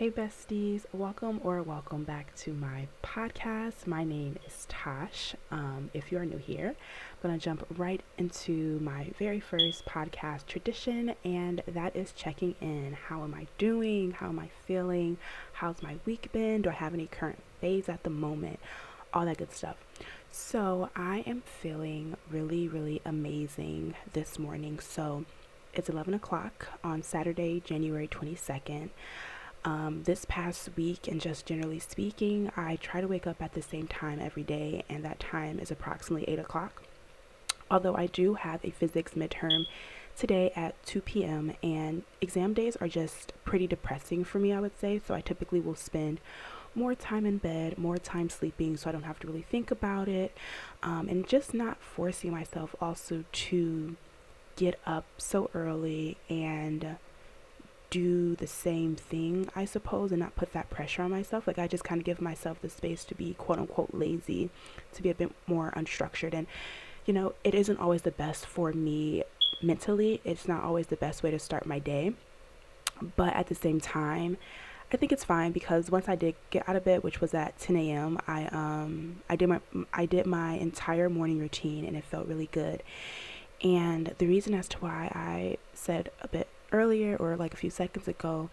Hey, besties, welcome or welcome back to my podcast. My name is Tosh. Um, if you're new here, I'm going to jump right into my very first podcast tradition, and that is checking in. How am I doing? How am I feeling? How's my week been? Do I have any current phase at the moment? All that good stuff. So, I am feeling really, really amazing this morning. So, it's 11 o'clock on Saturday, January 22nd. Um, this past week, and just generally speaking, I try to wake up at the same time every day, and that time is approximately 8 o'clock. Although I do have a physics midterm today at 2 p.m., and exam days are just pretty depressing for me, I would say. So I typically will spend more time in bed, more time sleeping, so I don't have to really think about it, um, and just not forcing myself also to get up so early and do the same thing, I suppose, and not put that pressure on myself. Like I just kind of give myself the space to be quote unquote lazy, to be a bit more unstructured. And, you know, it isn't always the best for me mentally. It's not always the best way to start my day. But at the same time, I think it's fine because once I did get out of bed, which was at 10 a.m., I um I did my I did my entire morning routine and it felt really good. And the reason as to why I said a bit earlier or like a few seconds ago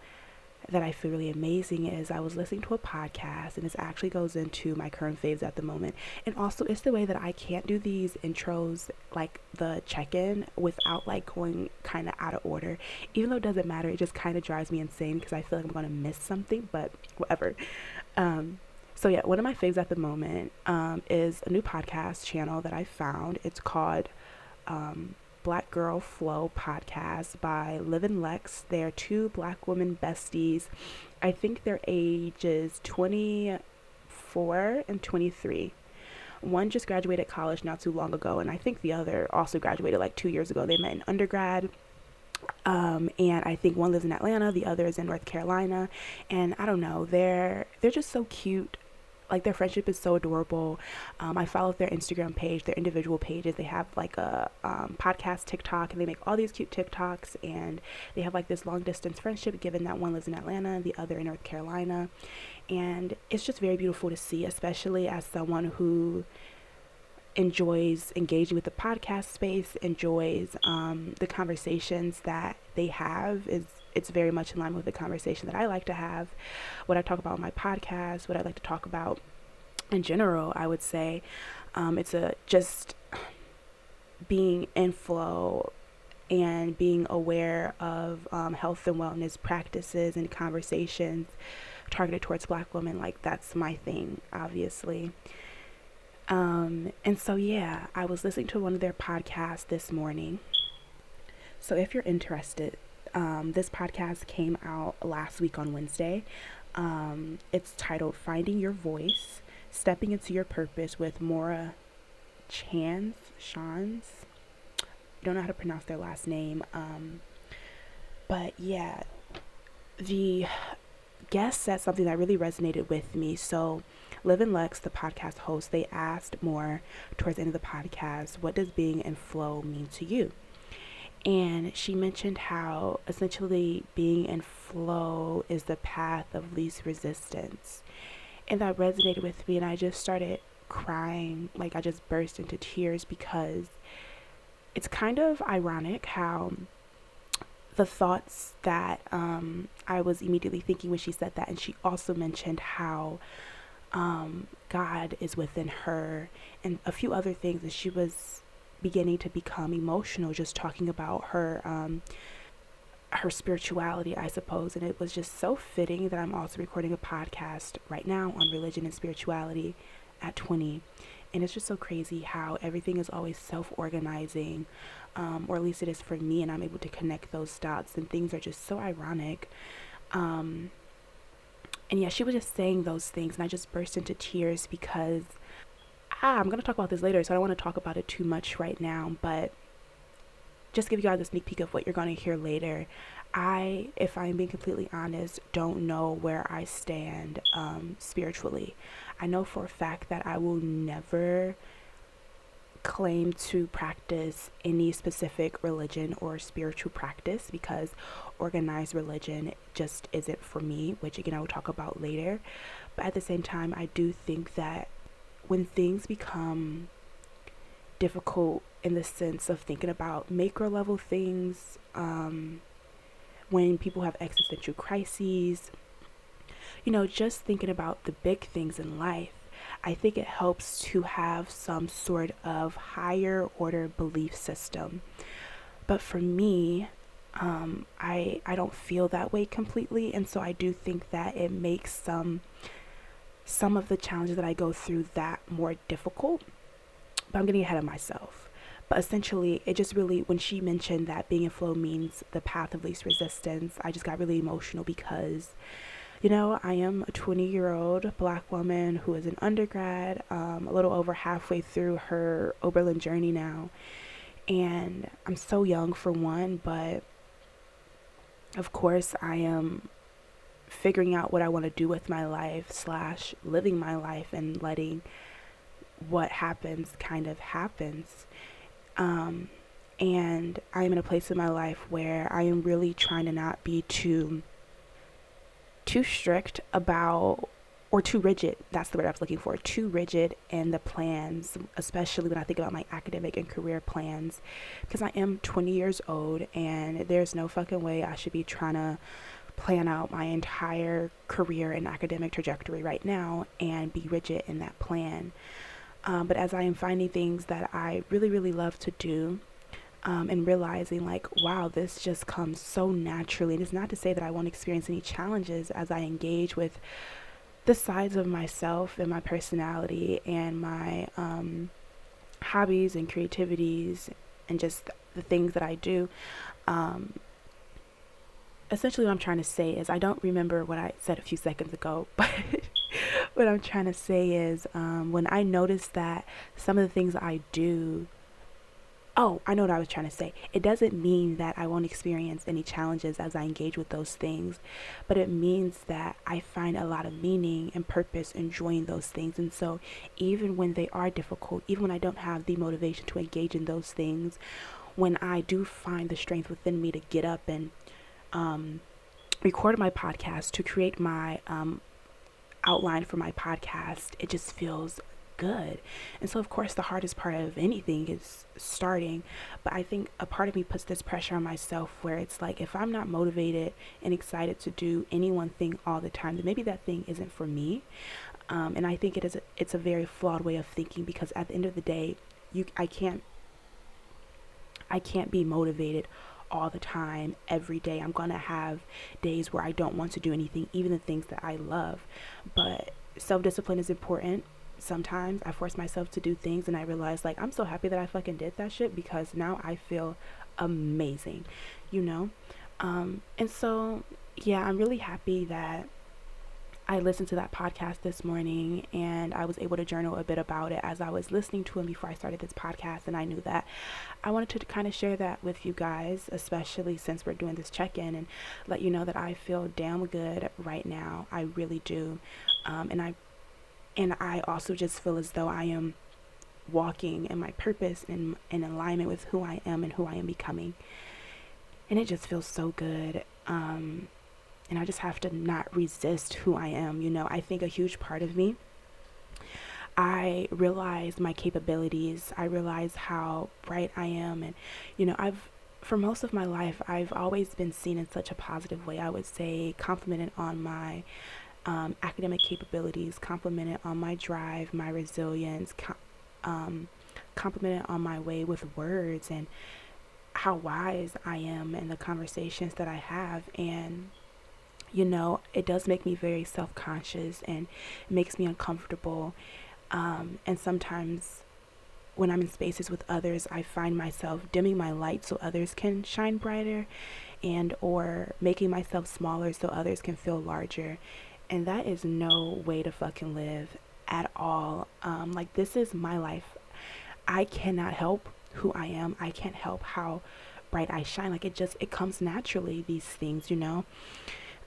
that I feel really amazing is I was listening to a podcast and this actually goes into my current faves at the moment. And also it's the way that I can't do these intros like the check-in without like going kind of out of order. Even though it doesn't matter, it just kind of drives me insane because I feel like I'm going to miss something, but whatever. Um so yeah, one of my faves at the moment um, is a new podcast channel that I found. It's called um, Black Girl Flow podcast by Liv and Lex. They are two black women besties. I think their ages 24 and 23. One just graduated college not too long ago, and I think the other also graduated like two years ago. They met in undergrad. Um, and I think one lives in Atlanta, the other is in North Carolina, and I don't know, they're they're just so cute like their friendship is so adorable. Um, I follow their Instagram page, their individual pages. They have like a um, podcast TikTok, and they make all these cute TikToks. And they have like this long distance friendship, given that one lives in Atlanta and the other in North Carolina. And it's just very beautiful to see, especially as someone who enjoys engaging with the podcast space, enjoys um, the conversations that they have. Is it's very much in line with the conversation that I like to have, what I talk about on my podcast, what I like to talk about in general. I would say um, it's a just being in flow and being aware of um, health and wellness practices and conversations targeted towards black women like that's my thing obviously um, and so yeah i was listening to one of their podcasts this morning so if you're interested um, this podcast came out last week on Wednesday. Um, it's titled Finding Your Voice Stepping into Your Purpose with Mora Chans. Shans. I don't know how to pronounce their last name. Um, but yeah, the guest said something that really resonated with me. So, Liv and Lex, the podcast host, they asked more towards the end of the podcast, what does being in flow mean to you? And she mentioned how essentially being in flow is the path of least resistance. And that resonated with me, and I just started crying. Like, I just burst into tears because it's kind of ironic how the thoughts that um, I was immediately thinking when she said that, and she also mentioned how um, God is within her and a few other things, and she was beginning to become emotional just talking about her um, her spirituality, I suppose. And it was just so fitting that I'm also recording a podcast right now on religion and spirituality at 20. And it's just so crazy how everything is always self organizing, um, or at least it is for me, and I'm able to connect those dots, and things are just so ironic. Um, and yeah, she was just saying those things, and I just burst into tears because ah, I'm going to talk about this later, so I don't want to talk about it too much right now, but just give you guys a sneak peek of what you're going to hear later. I, if I'm being completely honest, don't know where I stand um, spiritually. I know for a fact that I will never claim to practice any specific religion or spiritual practice because organized religion just isn't for me, which again I will talk about later. But at the same time, I do think that when things become difficult in the sense of thinking about macro level things, um, when people have existential crises, you know, just thinking about the big things in life, I think it helps to have some sort of higher order belief system. But for me, um, I I don't feel that way completely, and so I do think that it makes some some of the challenges that I go through that more difficult. But I'm getting ahead of myself. But essentially, it just really, when she mentioned that being in flow means the path of least resistance, I just got really emotional because, you know, I am a 20 year old black woman who is an undergrad, um, a little over halfway through her Oberlin journey now. And I'm so young for one, but of course, I am figuring out what I want to do with my life, slash, living my life and letting what happens kind of happens. Um, and I am in a place in my life where I am really trying to not be too too strict about or too rigid. That's the word I was looking for. Too rigid in the plans, especially when I think about my academic and career plans, because I am 20 years old and there's no fucking way I should be trying to plan out my entire career and academic trajectory right now and be rigid in that plan. Um, but as I am finding things that I really, really love to do, um, and realizing, like, wow, this just comes so naturally. And it's not to say that I won't experience any challenges as I engage with the sides of myself and my personality and my um, hobbies and creativities and just the things that I do. Um, essentially, what I'm trying to say is I don't remember what I said a few seconds ago, but what I'm trying to say is um, when I notice that some of the things I do, oh, I know what I was trying to say. It doesn't mean that I won't experience any challenges as I engage with those things, but it means that I find a lot of meaning and purpose enjoying those things. And so, even when they are difficult, even when I don't have the motivation to engage in those things, when I do find the strength within me to get up and um, record my podcast, to create my um, outline for my podcast, it just feels good. And so, of course, the hardest part of anything is starting. But I think a part of me puts this pressure on myself where it's like, if I'm not motivated and excited to do any one thing all the time, then maybe that thing isn't for me. Um, and I think it is. A, it's a very flawed way of thinking because at the end of the day, you I can't. I can't be motivated all the time, every day. I'm going to have days where I don't want to do anything, even the things that I love. But self discipline is important. Sometimes I force myself to do things and I realize, like, I'm so happy that I fucking did that shit because now I feel amazing, you know? Um, and so, yeah, I'm really happy that I listened to that podcast this morning and I was able to journal a bit about it as I was listening to him before I started this podcast. And I knew that I wanted to kind of share that with you guys, especially since we're doing this check in and let you know that I feel damn good right now. I really do. Um, and I and I also just feel as though I am walking in my purpose and in alignment with who I am and who I am becoming. And it just feels so good. Um, and I just have to not resist who I am. You know, I think a huge part of me, I realize my capabilities, I realize how bright I am, and you know, I've for most of my life, I've always been seen in such a positive way. I would say complimented on my um, academic capabilities, complimented on my drive, my resilience, com- um, complimented on my way with words and how wise I am in the conversations that I have. And you know, it does make me very self conscious and makes me uncomfortable. Um, and sometimes when I'm in spaces with others, I find myself dimming my light so others can shine brighter and or making myself smaller so others can feel larger. And that is no way to fucking live at all. Um, like this is my life. I cannot help who I am. I can't help how bright I shine. Like it just it comes naturally these things, you know.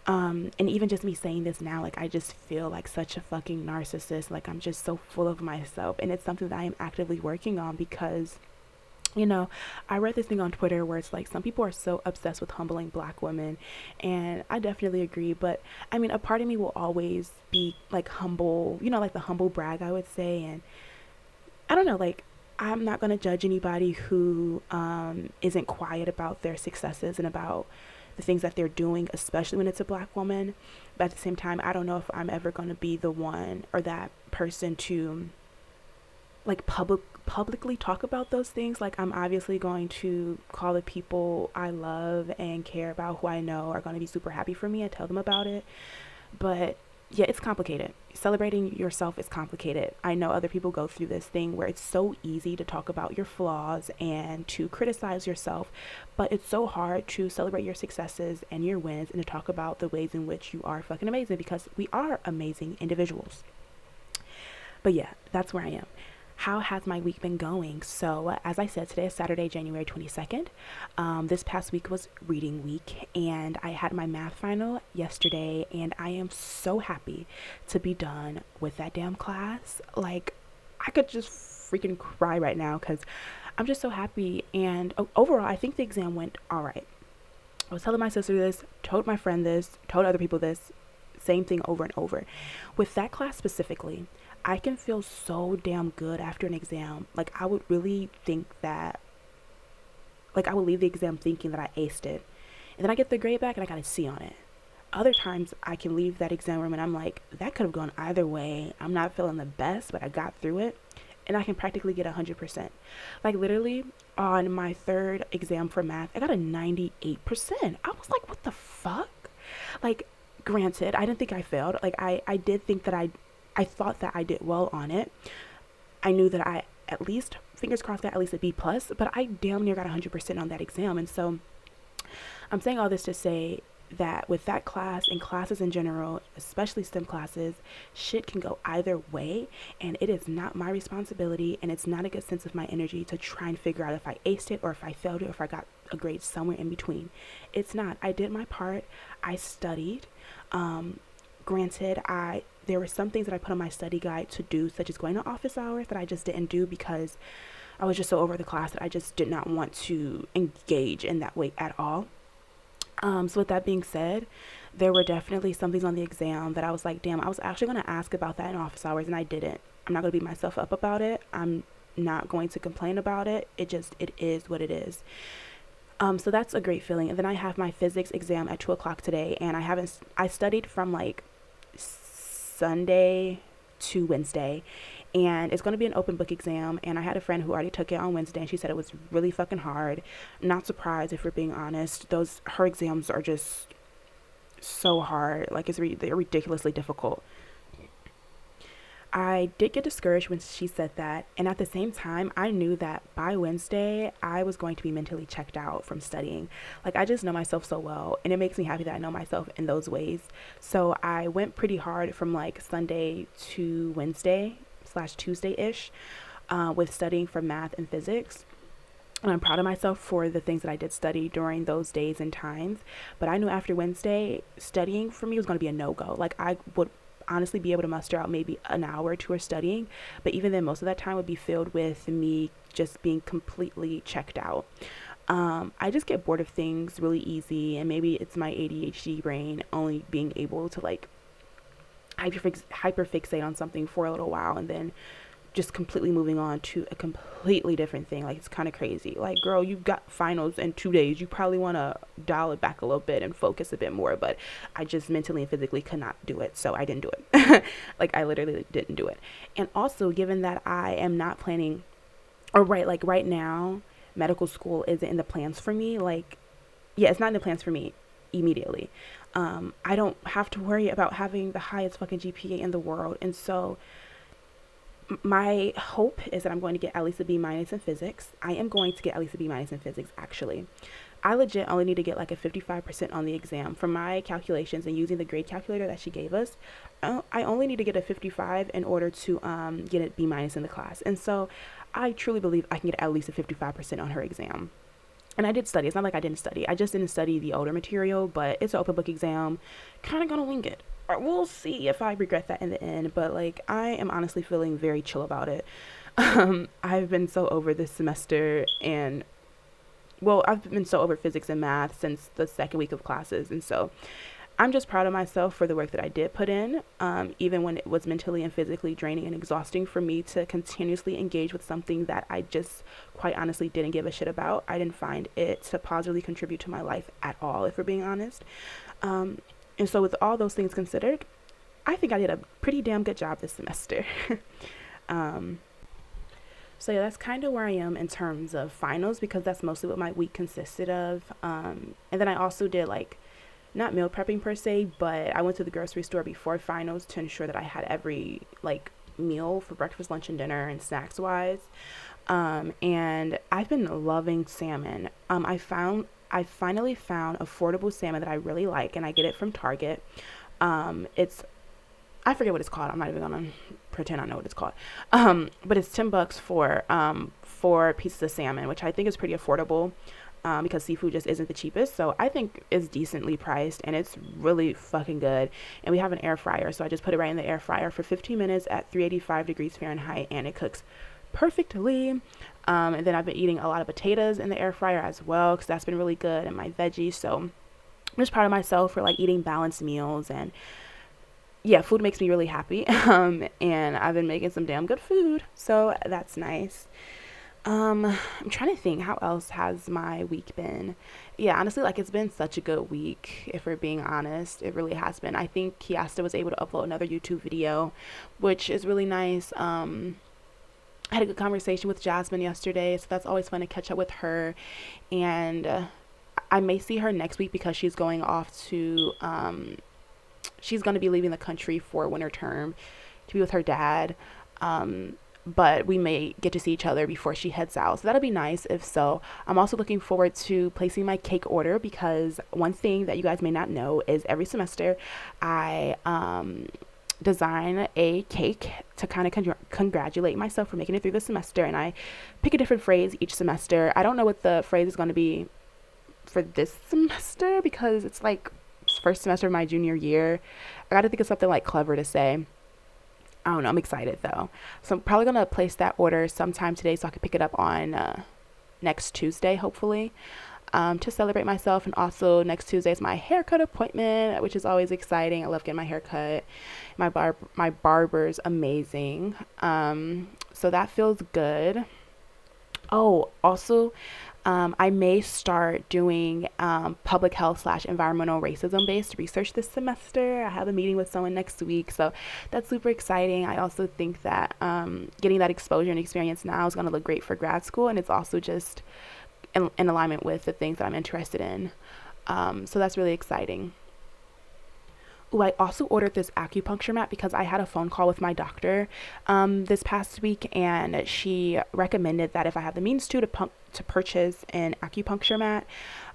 Um, and even just me saying this now, like I just feel like such a fucking narcissist. Like I'm just so full of myself. And it's something that I am actively working on because you know, I read this thing on Twitter where it's like some people are so obsessed with humbling black women, and I definitely agree. But I mean, a part of me will always be like humble, you know, like the humble brag, I would say. And I don't know, like, I'm not going to judge anybody who um, isn't quiet about their successes and about the things that they're doing, especially when it's a black woman. But at the same time, I don't know if I'm ever going to be the one or that person to like public publicly talk about those things. Like I'm obviously going to call the people I love and care about who I know are going to be super happy for me and tell them about it. But yeah, it's complicated. Celebrating yourself is complicated. I know other people go through this thing where it's so easy to talk about your flaws and to criticize yourself, but it's so hard to celebrate your successes and your wins and to talk about the ways in which you are fucking amazing because we are amazing individuals. But yeah, that's where I am how has my week been going? So, as I said, today is Saturday, January 22nd. Um, this past week was reading week, and I had my math final yesterday, and I am so happy to be done with that damn class. Like, I could just freaking cry right now because I'm just so happy. And overall, I think the exam went all right. I was telling my sister this, told my friend this, told other people this, same thing over and over. With that class specifically, I can feel so damn good after an exam. Like I would really think that like I would leave the exam thinking that I aced it. And then I get the grade back and I got a C on it. Other times I can leave that exam room and I'm like, that could have gone either way. I'm not feeling the best, but I got through it. And I can practically get 100%. Like literally on my third exam for math, I got a 98%. I was like, what the fuck? Like granted, I didn't think I failed. Like I I did think that I I thought that I did well on it. I knew that I at least fingers crossed got at least a B plus, but I damn near got 100% on that exam. And so I'm saying all this to say that with that class and classes in general, especially STEM classes, shit can go either way. And it is not my responsibility and it's not a good sense of my energy to try and figure out if I aced it or if I failed it or if I got a grade somewhere in between. It's not. I did my part. I studied. Um, granted, I there were some things that I put on my study guide to do, such as going to office hours, that I just didn't do because I was just so over the class that I just did not want to engage in that way at all. Um, so with that being said, there were definitely some things on the exam that I was like, damn, I was actually going to ask about that in office hours and I didn't. I'm not going to beat myself up about it. I'm not going to complain about it. It just, it is what it is. Um, so that's a great feeling. And then I have my physics exam at two o'clock today and I haven't, I studied from like Sunday to Wednesday. And it's going to be an open book exam. And I had a friend who already took it on Wednesday, and she said it was really fucking hard. Not surprised if we're being honest. Those her exams are just so hard. Like it's re- they're ridiculously difficult. I did get discouraged when she said that. And at the same time, I knew that by Wednesday, I was going to be mentally checked out from studying. Like, I just know myself so well. And it makes me happy that I know myself in those ways. So I went pretty hard from like Sunday to Wednesday slash Tuesday ish uh, with studying for math and physics. And I'm proud of myself for the things that I did study during those days and times. But I knew after Wednesday, studying for me was going to be a no go. Like, I would honestly be able to muster out maybe an hour or two of studying. But even then, most of that time would be filled with me just being completely checked out. Um, I just get bored of things really easy, and maybe it's my ADHD brain only being able to like hyperfix- hyperfixate on something for a little while and then just completely moving on to a completely different thing. Like it's kind of crazy. Like, girl, you've got finals in two days. You probably want to dial it back a little bit and focus a bit more. But I just mentally and physically could not do it, so I didn't do it. like I literally didn't do it. And also, given that I am not planning, or right, like right now, medical school isn't in the plans for me. Like, yeah, it's not in the plans for me immediately. Um, I don't have to worry about having the highest fucking GPA in the world, and so my hope is that I'm going to get at least a B minus in physics. I am going to get at least a B minus in physics, actually. I legit only need to get like a 55% on the exam. From my calculations and using the grade calculator that she gave us, uh, I only need to get a 55 in order to um, get a B minus in the class. And so I truly believe I can get at least a 55% on her exam. And I did study. It's not like I didn't study. I just didn't study the older material, but it's an open book exam. Kind of gonna wing it. We'll see if I regret that in the end. But like, I am honestly feeling very chill about it. Um, I've been so over this semester, and well, I've been so over physics and math since the second week of classes, and so I'm just proud of myself for the work that I did put in, um, even when it was mentally and physically draining and exhausting for me to continuously engage with something that I just quite honestly didn't give a shit about. I didn't find it to positively contribute to my life at all, if we're being honest. Um, and so, with all those things considered, I think I did a pretty damn good job this semester. um, so yeah, that's kind of where I am in terms of finals because that's mostly what my week consisted of. Um, and then I also did like not meal prepping per se, but I went to the grocery store before finals to ensure that I had every like meal for breakfast, lunch, and dinner and snacks wise. Um, and I've been loving salmon. Um, I found I finally found affordable salmon that I really like, and I get it from Target. Um, it's I forget what it's called. I'm not even gonna pretend I know what it's called. Um, but it's ten bucks for um four pieces of salmon, which I think is pretty affordable um, because seafood just isn't the cheapest. So I think it's decently priced and it's really fucking good. And we have an air fryer, so I just put it right in the air fryer for 15 minutes at 385 degrees Fahrenheit, and it cooks perfectly. Um, and then I've been eating a lot of potatoes in the air fryer as well because that's been really good and my veggies. So I'm just proud of myself for like eating balanced meals and yeah, food makes me really happy. Um, and I've been making some damn good food, so that's nice. Um, I'm trying to think how else has my week been. Yeah, honestly, like it's been such a good week. If we're being honest, it really has been. I think Kiasta was able to upload another YouTube video, which is really nice. Um, I had a good conversation with Jasmine yesterday, so that's always fun to catch up with her. And uh, I may see her next week because she's going off to. Um, she's going to be leaving the country for winter term to be with her dad. Um, but we may get to see each other before she heads out. So that'll be nice if so. I'm also looking forward to placing my cake order because one thing that you guys may not know is every semester I um, design a cake to kind of con- congratulate myself for making it through the semester and I pick a different phrase each semester. I don't know what the phrase is going to be for this semester because it's like first semester of my junior year. I got to think of something like clever to say. I don't know. I'm excited though. So I'm probably gonna place that order sometime today so I can pick it up on uh, next Tuesday, hopefully, um, to celebrate myself. And also next Tuesday is my haircut appointment, which is always exciting. I love getting my haircut. My bar my barber's amazing. Um, so that feels good. Oh, also, um, I may start doing um, public health slash environmental racism based research this semester. I have a meeting with someone next week, so that's super exciting. I also think that um, getting that exposure and experience now is going to look great for grad school, and it's also just in, in alignment with the things that I'm interested in. Um, so that's really exciting. Ooh, I also ordered this acupuncture mat because I had a phone call with my doctor um, this past week, and she recommended that if I have the means to, to, to purchase an acupuncture mat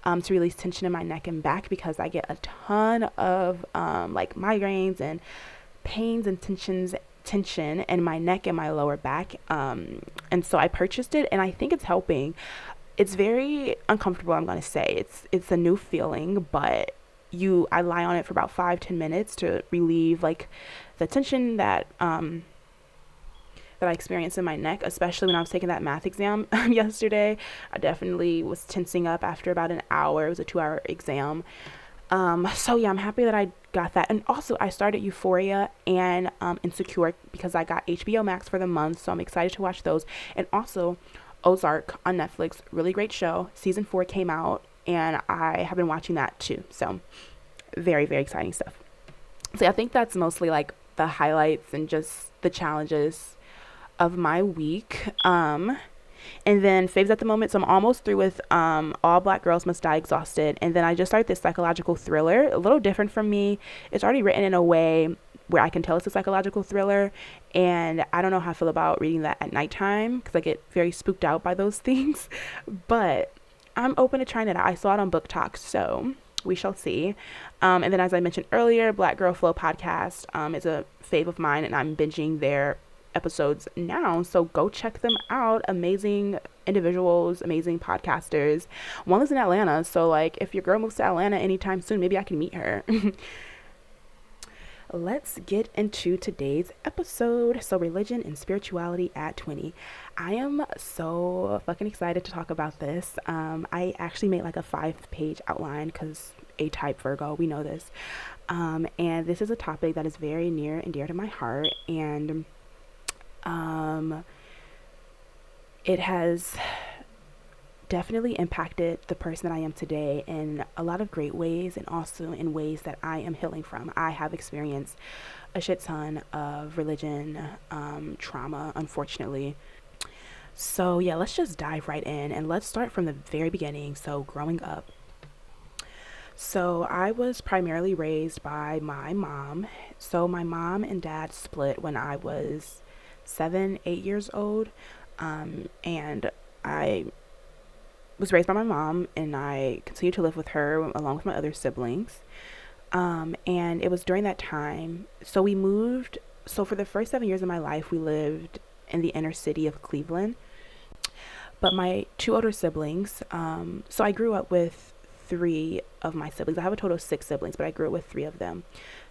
um, to release tension in my neck and back because I get a ton of um, like migraines and pains and tensions tension in my neck and my lower back um, and so i purchased it and i think it's helping. It's very uncomfortable i'm to say. It's it's a new feeling but you I lie on it for about five ten minutes to relieve like the tension that um that I experienced in my neck, especially when I was taking that math exam yesterday. I definitely was tensing up after about an hour. It was a two hour exam. Um, so yeah, I'm happy that I got that. And also I started Euphoria and um, Insecure because I got HBO Max for the month. So I'm excited to watch those. And also Ozark on Netflix, really great show. Season four came out and I have been watching that too. So, very, very exciting stuff. So, I think that's mostly like the highlights and just the challenges of my week. Um, and then faves at the moment. So I'm almost through with um, All Black Girls Must Die Exhausted. And then I just started this psychological thriller, a little different from me. It's already written in a way where I can tell it's a psychological thriller. And I don't know how I feel about reading that at nighttime because I get very spooked out by those things. But I'm open to trying it out. I saw it on Book BookTok, so we shall see. Um, and then, as I mentioned earlier, Black Girl Flow podcast um, is a fave of mine, and I'm binging their episodes now. So go check them out. Amazing individuals, amazing podcasters. One is in Atlanta. So, like, if your girl moves to Atlanta anytime soon, maybe I can meet her. let's get into today's episode. So, religion and spirituality at 20. I am so fucking excited to talk about this. Um, I actually made like a five page outline because A type Virgo, we know this. Um, and this is a topic that is very near and dear to my heart. And um, it has definitely impacted the person that I am today in a lot of great ways and also in ways that I am healing from. I have experienced a shit ton of religion um, trauma, unfortunately. So, yeah, let's just dive right in and let's start from the very beginning. So, growing up. So, I was primarily raised by my mom. So, my mom and dad split when I was seven, eight years old. Um, and I was raised by my mom, and I continued to live with her along with my other siblings. Um, and it was during that time. So we moved. So for the first seven years of my life, we lived in the inner city of Cleveland. But my two older siblings, um, so I grew up with three of my siblings. I have a total of six siblings, but I grew up with three of them.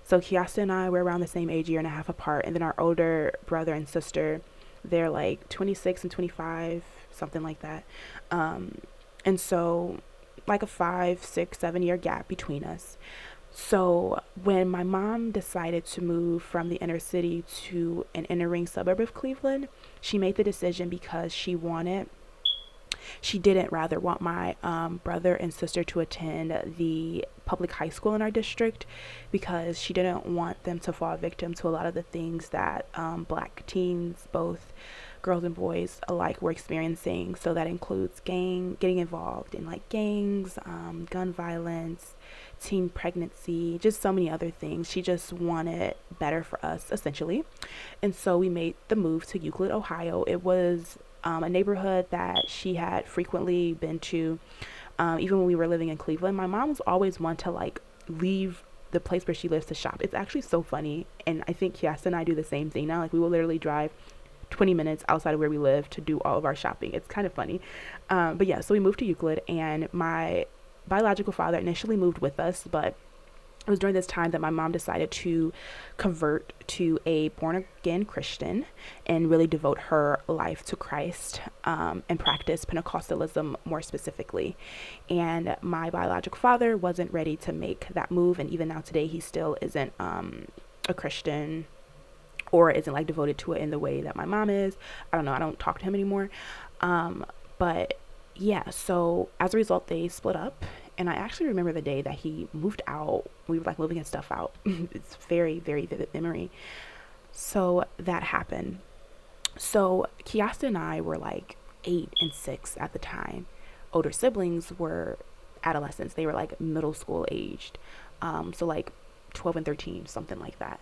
So Kiasta and I were around the same age, year and a half apart. And then our older brother and sister, they're like 26 and 25, something like that. Um, and so, like a five, six, seven year gap between us. So, when my mom decided to move from the inner city to an inner ring suburb of Cleveland, she made the decision because she wanted, she didn't rather want my um, brother and sister to attend the public high school in our district because she didn't want them to fall victim to a lot of the things that um, black teens, both girls and boys alike were experiencing. So that includes gang, getting involved in like gangs, um, gun violence, teen pregnancy, just so many other things. She just wanted better for us, essentially. And so we made the move to Euclid, Ohio. It was um, a neighborhood that she had frequently been to, um, even when we were living in Cleveland. My mom was always one to like leave the place where she lives to shop. It's actually so funny. And I think Kiasta and I do the same thing now. Like we will literally drive 20 minutes outside of where we live to do all of our shopping. It's kind of funny. Um, but yeah, so we moved to Euclid, and my biological father initially moved with us, but it was during this time that my mom decided to convert to a born again Christian and really devote her life to Christ um, and practice Pentecostalism more specifically. And my biological father wasn't ready to make that move, and even now today, he still isn't um, a Christian or isn't like devoted to it in the way that my mom is. I don't know. I don't talk to him anymore. Um, but yeah, so as a result, they split up. And I actually remember the day that he moved out. We were like moving his stuff out. it's very, very vivid memory. So that happened. So Kiasta and I were like eight and six at the time. Older siblings were adolescents. They were like middle school aged. Um, so like 12 and 13, something like that.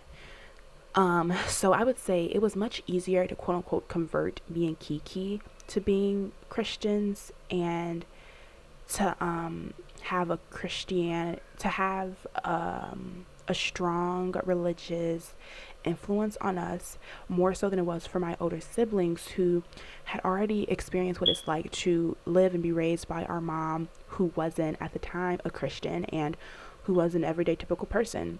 Um, so I would say it was much easier to quote unquote convert me and Kiki to being Christians and to um, have a Christian to have um, a strong religious influence on us more so than it was for my older siblings who had already experienced what it's like to live and be raised by our mom who wasn't at the time a Christian and who was an everyday typical person.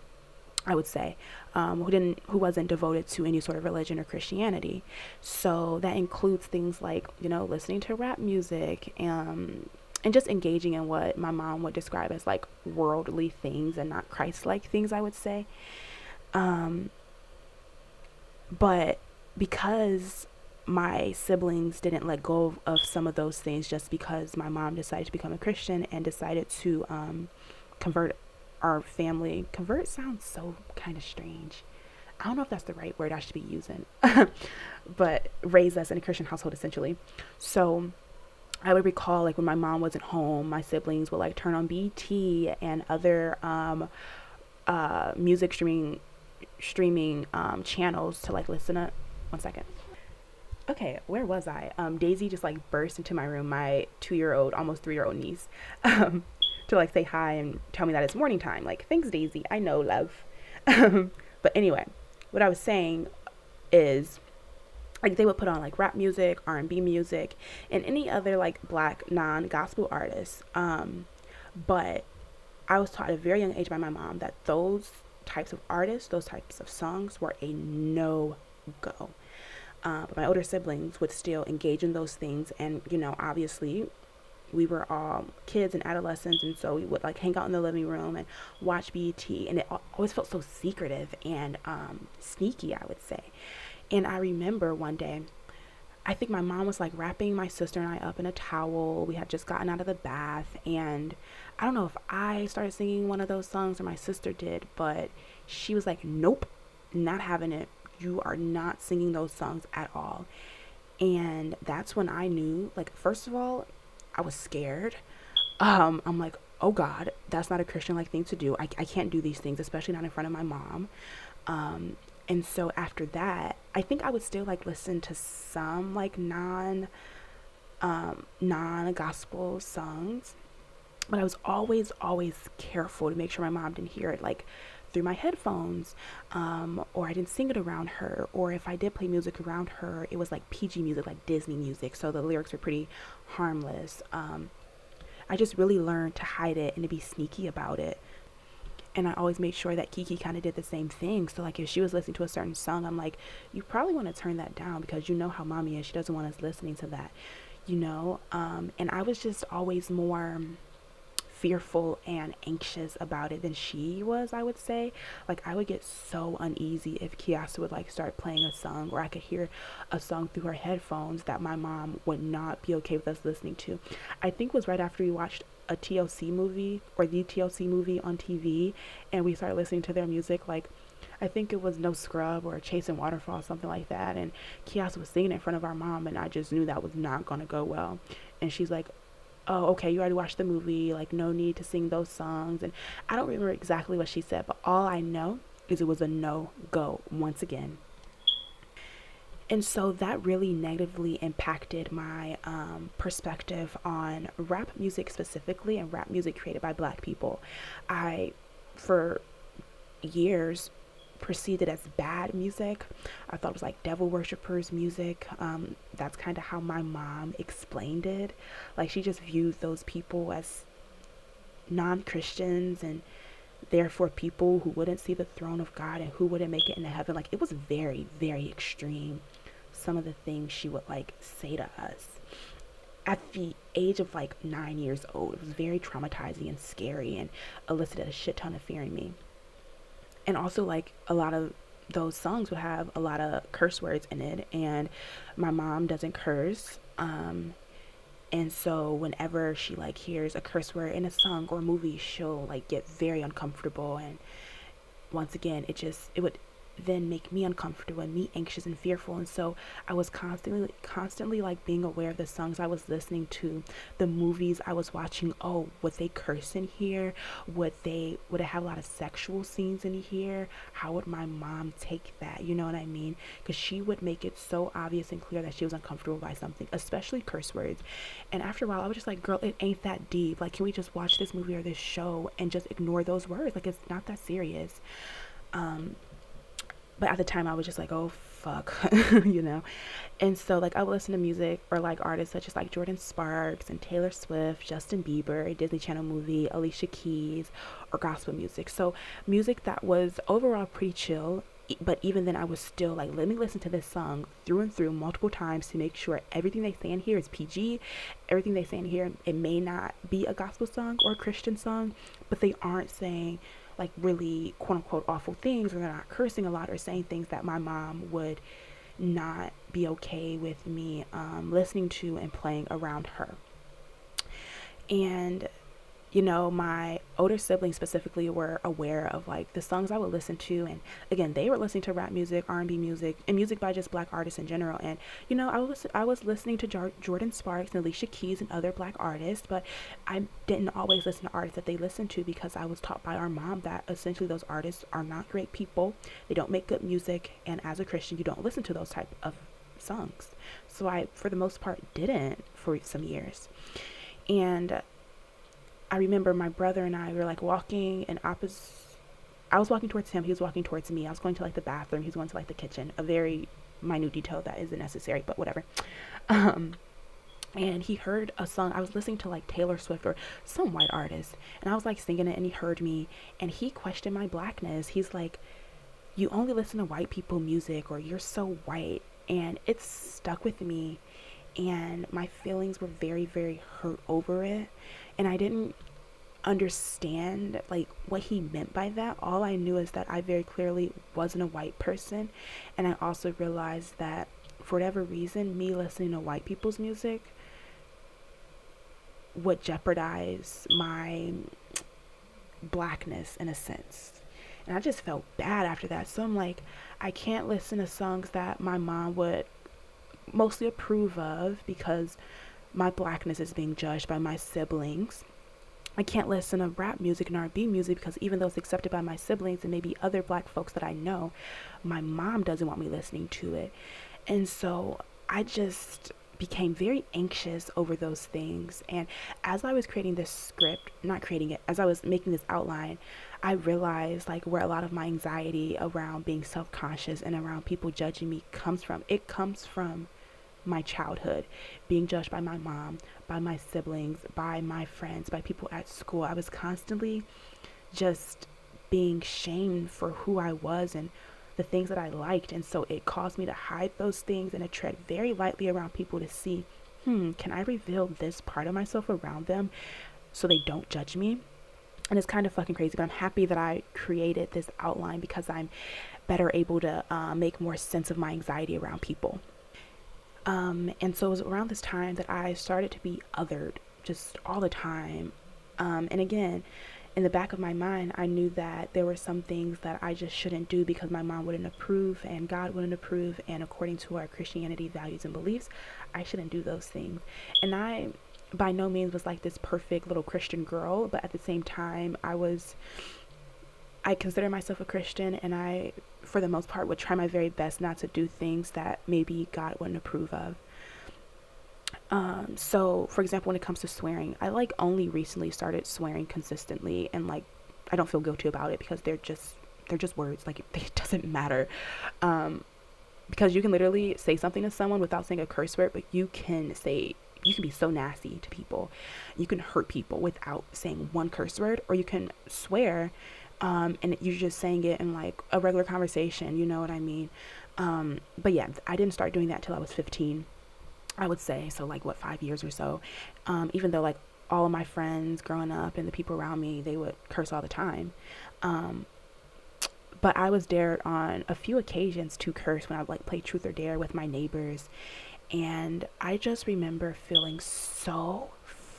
I would say, um, who didn't, who wasn't devoted to any sort of religion or Christianity. So that includes things like, you know, listening to rap music, um, and just engaging in what my mom would describe as like worldly things and not Christ-like things. I would say, um, but because my siblings didn't let go of some of those things just because my mom decided to become a Christian and decided to um, convert our family. Convert sounds so kind of strange. I don't know if that's the right word I should be using, but raise us in a Christian household essentially. So I would recall like when my mom wasn't home, my siblings would like turn on BET and other um, uh, music streaming streaming um, channels to like listen up. One second. Okay, where was I? Um, Daisy just like burst into my room. My two-year-old, almost three-year-old niece. Um, to like say hi and tell me that it's morning time. Like, thanks, Daisy. I know, love. but anyway, what I was saying is like they would put on like rap music, R&B music, and any other like black non-gospel artists. Um, but I was taught at a very young age by my mom that those types of artists, those types of songs were a no go. Uh, but my older siblings would still engage in those things, and you know, obviously, we were all kids and adolescents, and so we would like hang out in the living room and watch BET, and it always felt so secretive and um, sneaky, I would say. And I remember one day, I think my mom was like wrapping my sister and I up in a towel. We had just gotten out of the bath, and I don't know if I started singing one of those songs or my sister did, but she was like, Nope, not having it. You are not singing those songs at all. And that's when I knew, like, first of all, I was scared. Um, I'm like, oh God, that's not a Christian like thing to do. I, I can't do these things, especially not in front of my mom. Um, and so after that, I think I would still like listen to some like non um, non gospel songs, but I was always always careful to make sure my mom didn't hear it like through my headphones, um, or I didn't sing it around her, or if I did play music around her, it was like PG music, like Disney music, so the lyrics were pretty harmless. Um, I just really learned to hide it and to be sneaky about it and I always made sure that Kiki kind of did the same thing. So like if she was listening to a certain song, I'm like, you probably want to turn that down because you know how mommy is. She doesn't want us listening to that, you know. Um, and I was just always more fearful and anxious about it than she was, I would say. Like I would get so uneasy if Kiasa would like start playing a song or I could hear a song through her headphones that my mom would not be okay with us listening to. I think it was right after we watched a TLC movie or the TLC movie on TV and we started listening to their music like I think it was No Scrub or Chasing Waterfall, something like that. And Kias was singing in front of our mom, and I just knew that was not going to go well. And she's like, Oh, okay, you already watched the movie. Like, no need to sing those songs. And I don't remember exactly what she said, but all I know is it was a no go once again. And so that really negatively impacted my um, perspective on rap music specifically and rap music created by black people. I, for years, perceived it as bad music. I thought it was like devil worshippers music. Um, that's kind of how my mom explained it. Like she just viewed those people as non Christians and therefore people who wouldn't see the throne of God and who wouldn't make it into heaven. Like it was very, very extreme some of the things she would like say to us at the age of like nine years old. It was very traumatizing and scary and elicited a shit ton of fear in me. And also, like, a lot of those songs would have a lot of curse words in it, and my mom doesn't curse. Um, and so whenever she like hears a curse word in a song or movie, she'll like get very uncomfortable. And once again, it just it would then make me uncomfortable and me anxious and fearful. And so i was constantly constantly like being aware of the songs i was listening to the movies i was watching. Oh would they curse in here? Would they would it have a lot of sexual scenes in here? How would my mom take that? You know what i mean? Because she would make it so obvious and clear that she was uncomfortable by something especially curse words. And after a while i was just like girl it ain't that deep. Like can we just watch this movie or this show and just ignore those words? Like it's not that serious. Um but at the time I was just like, oh fuck, you know. And so like I would listen to music or like artists such as like Jordin Sparks and Taylor Swift, Justin Bieber, Disney Channel movie, Alicia Keys, or gospel music. So music that was overall pretty chill. But even then, I was still like, let me listen to this song through and through multiple times to make sure everything they say in here is PG. Everything they say in here, it may not be a gospel song or a Christian song, but they aren't saying like really quote unquote awful things or they're not cursing a lot or saying things that my mom would not be okay with me um, listening to and playing around her. And you know, my older siblings specifically were aware of like the songs I would listen to, and again, they were listening to rap music, R and B music, and music by just black artists in general. And you know, I was I was listening to Jar- Jordin Sparks and Alicia Keys and other black artists, but I didn't always listen to artists that they listened to because I was taught by our mom that essentially those artists are not great people. They don't make good music, and as a Christian, you don't listen to those type of songs. So I, for the most part, didn't for some years, and I remember my brother and I were like walking in opposite I was walking towards him, he was walking towards me. I was going to like the bathroom, he was going to like the kitchen. A very minute detail that isn't necessary, but whatever. Um, and he heard a song. I was listening to like Taylor Swift or some white artist, and I was like singing it, and he heard me, and he questioned my blackness. He's like, "You only listen to white people music, or you're so white," and it stuck with me, and my feelings were very, very hurt over it, and I didn't understand like what he meant by that. All I knew is that I very clearly wasn't a white person, and I also realized that for whatever reason, me listening to white people's music would jeopardize my blackness in a sense. And I just felt bad after that. So I'm like, I can't listen to songs that my mom would mostly approve of because my blackness is being judged by my siblings. I can't listen to rap music and R&B music because even though it's accepted by my siblings and maybe other black folks that I know, my mom doesn't want me listening to it. And so I just became very anxious over those things. And as I was creating this script, not creating it, as I was making this outline, I realized like where a lot of my anxiety around being self-conscious and around people judging me comes from. It comes from my childhood, being judged by my mom, by my siblings, by my friends, by people at school. I was constantly just being shamed for who I was and the things that I liked. And so it caused me to hide those things and to tread very lightly around people to see, hmm, can I reveal this part of myself around them so they don't judge me? And it's kind of fucking crazy, but I'm happy that I created this outline because I'm better able to uh, make more sense of my anxiety around people. Um, and so it was around this time that I started to be othered just all the time. Um, and again, in the back of my mind, I knew that there were some things that I just shouldn't do because my mom wouldn't approve and God wouldn't approve. And according to our Christianity values and beliefs, I shouldn't do those things. And I, by no means, was like this perfect little Christian girl, but at the same time, I was. I consider myself a Christian, and I, for the most part, would try my very best not to do things that maybe God wouldn't approve of. Um, so for example, when it comes to swearing, I like only recently started swearing consistently and like I don't feel guilty about it because they're just they're just words. Like it doesn't matter. Um, because you can literally say something to someone without saying a curse word, but you can say you can be so nasty to people. You can hurt people without saying one curse word, or you can swear, um, and you're just saying it in like a regular conversation. You know what I mean? Um, but yeah, I didn't start doing that till I was 15. I would say so like what five years or so um, even though like all of my friends growing up and the people around me they would curse all the time um, but I was dared on a few occasions to curse when I would like play truth or dare with my neighbors and I just remember feeling so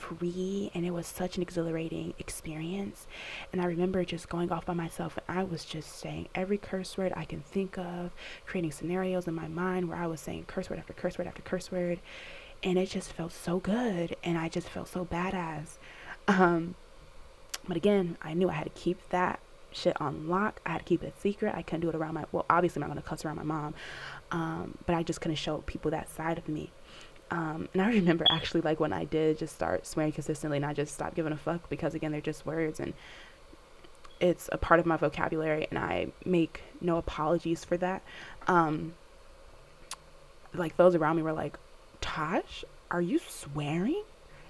free and it was such an exhilarating experience. And I remember just going off by myself and I was just saying every curse word I can think of, creating scenarios in my mind where I was saying curse word after curse word after curse word. And it just felt so good and I just felt so badass. Um, but again, I knew I had to keep that shit on lock. I had to keep it secret. I couldn't do it around my well, obviously I'm not gonna cuss around my mom. Um, but I just couldn't show people that side of me. Um, and I remember actually like when I did just start swearing consistently and I just stopped giving a fuck because again they're just words and it's a part of my vocabulary and I make no apologies for that. Um, like those around me were like, Tosh, are you swearing?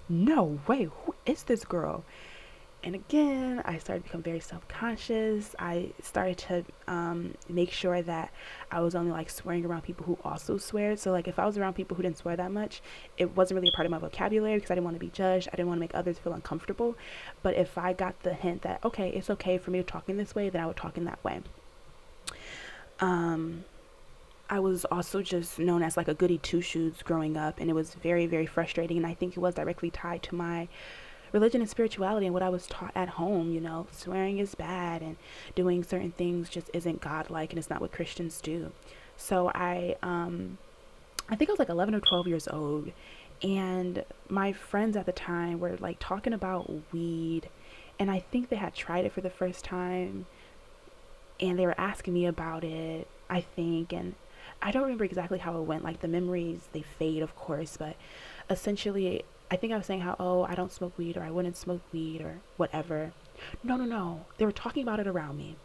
No way, who is this girl? And again, I started to become very self conscious. I started to um, make sure that I was only like swearing around people who also swear. So, like, if I was around people who didn't swear that much, it wasn't really a part of my vocabulary because I didn't want to be judged. I didn't want to make others feel uncomfortable. But if I got the hint that, okay, it's okay for me to talk in this way, then I would talk in that way. Um, I was also just known as like a goody two shoes growing up, and it was very, very frustrating. And I think it was directly tied to my religion and spirituality and what I was taught at home, you know, swearing is bad and doing certain things just isn't godlike and it's not what Christians do. So I um I think I was like 11 or 12 years old and my friends at the time were like talking about weed and I think they had tried it for the first time and they were asking me about it, I think, and I don't remember exactly how it went. Like the memories, they fade, of course, but essentially I think I was saying how, oh, I don't smoke weed or I wouldn't smoke weed or whatever. No, no, no. They were talking about it around me.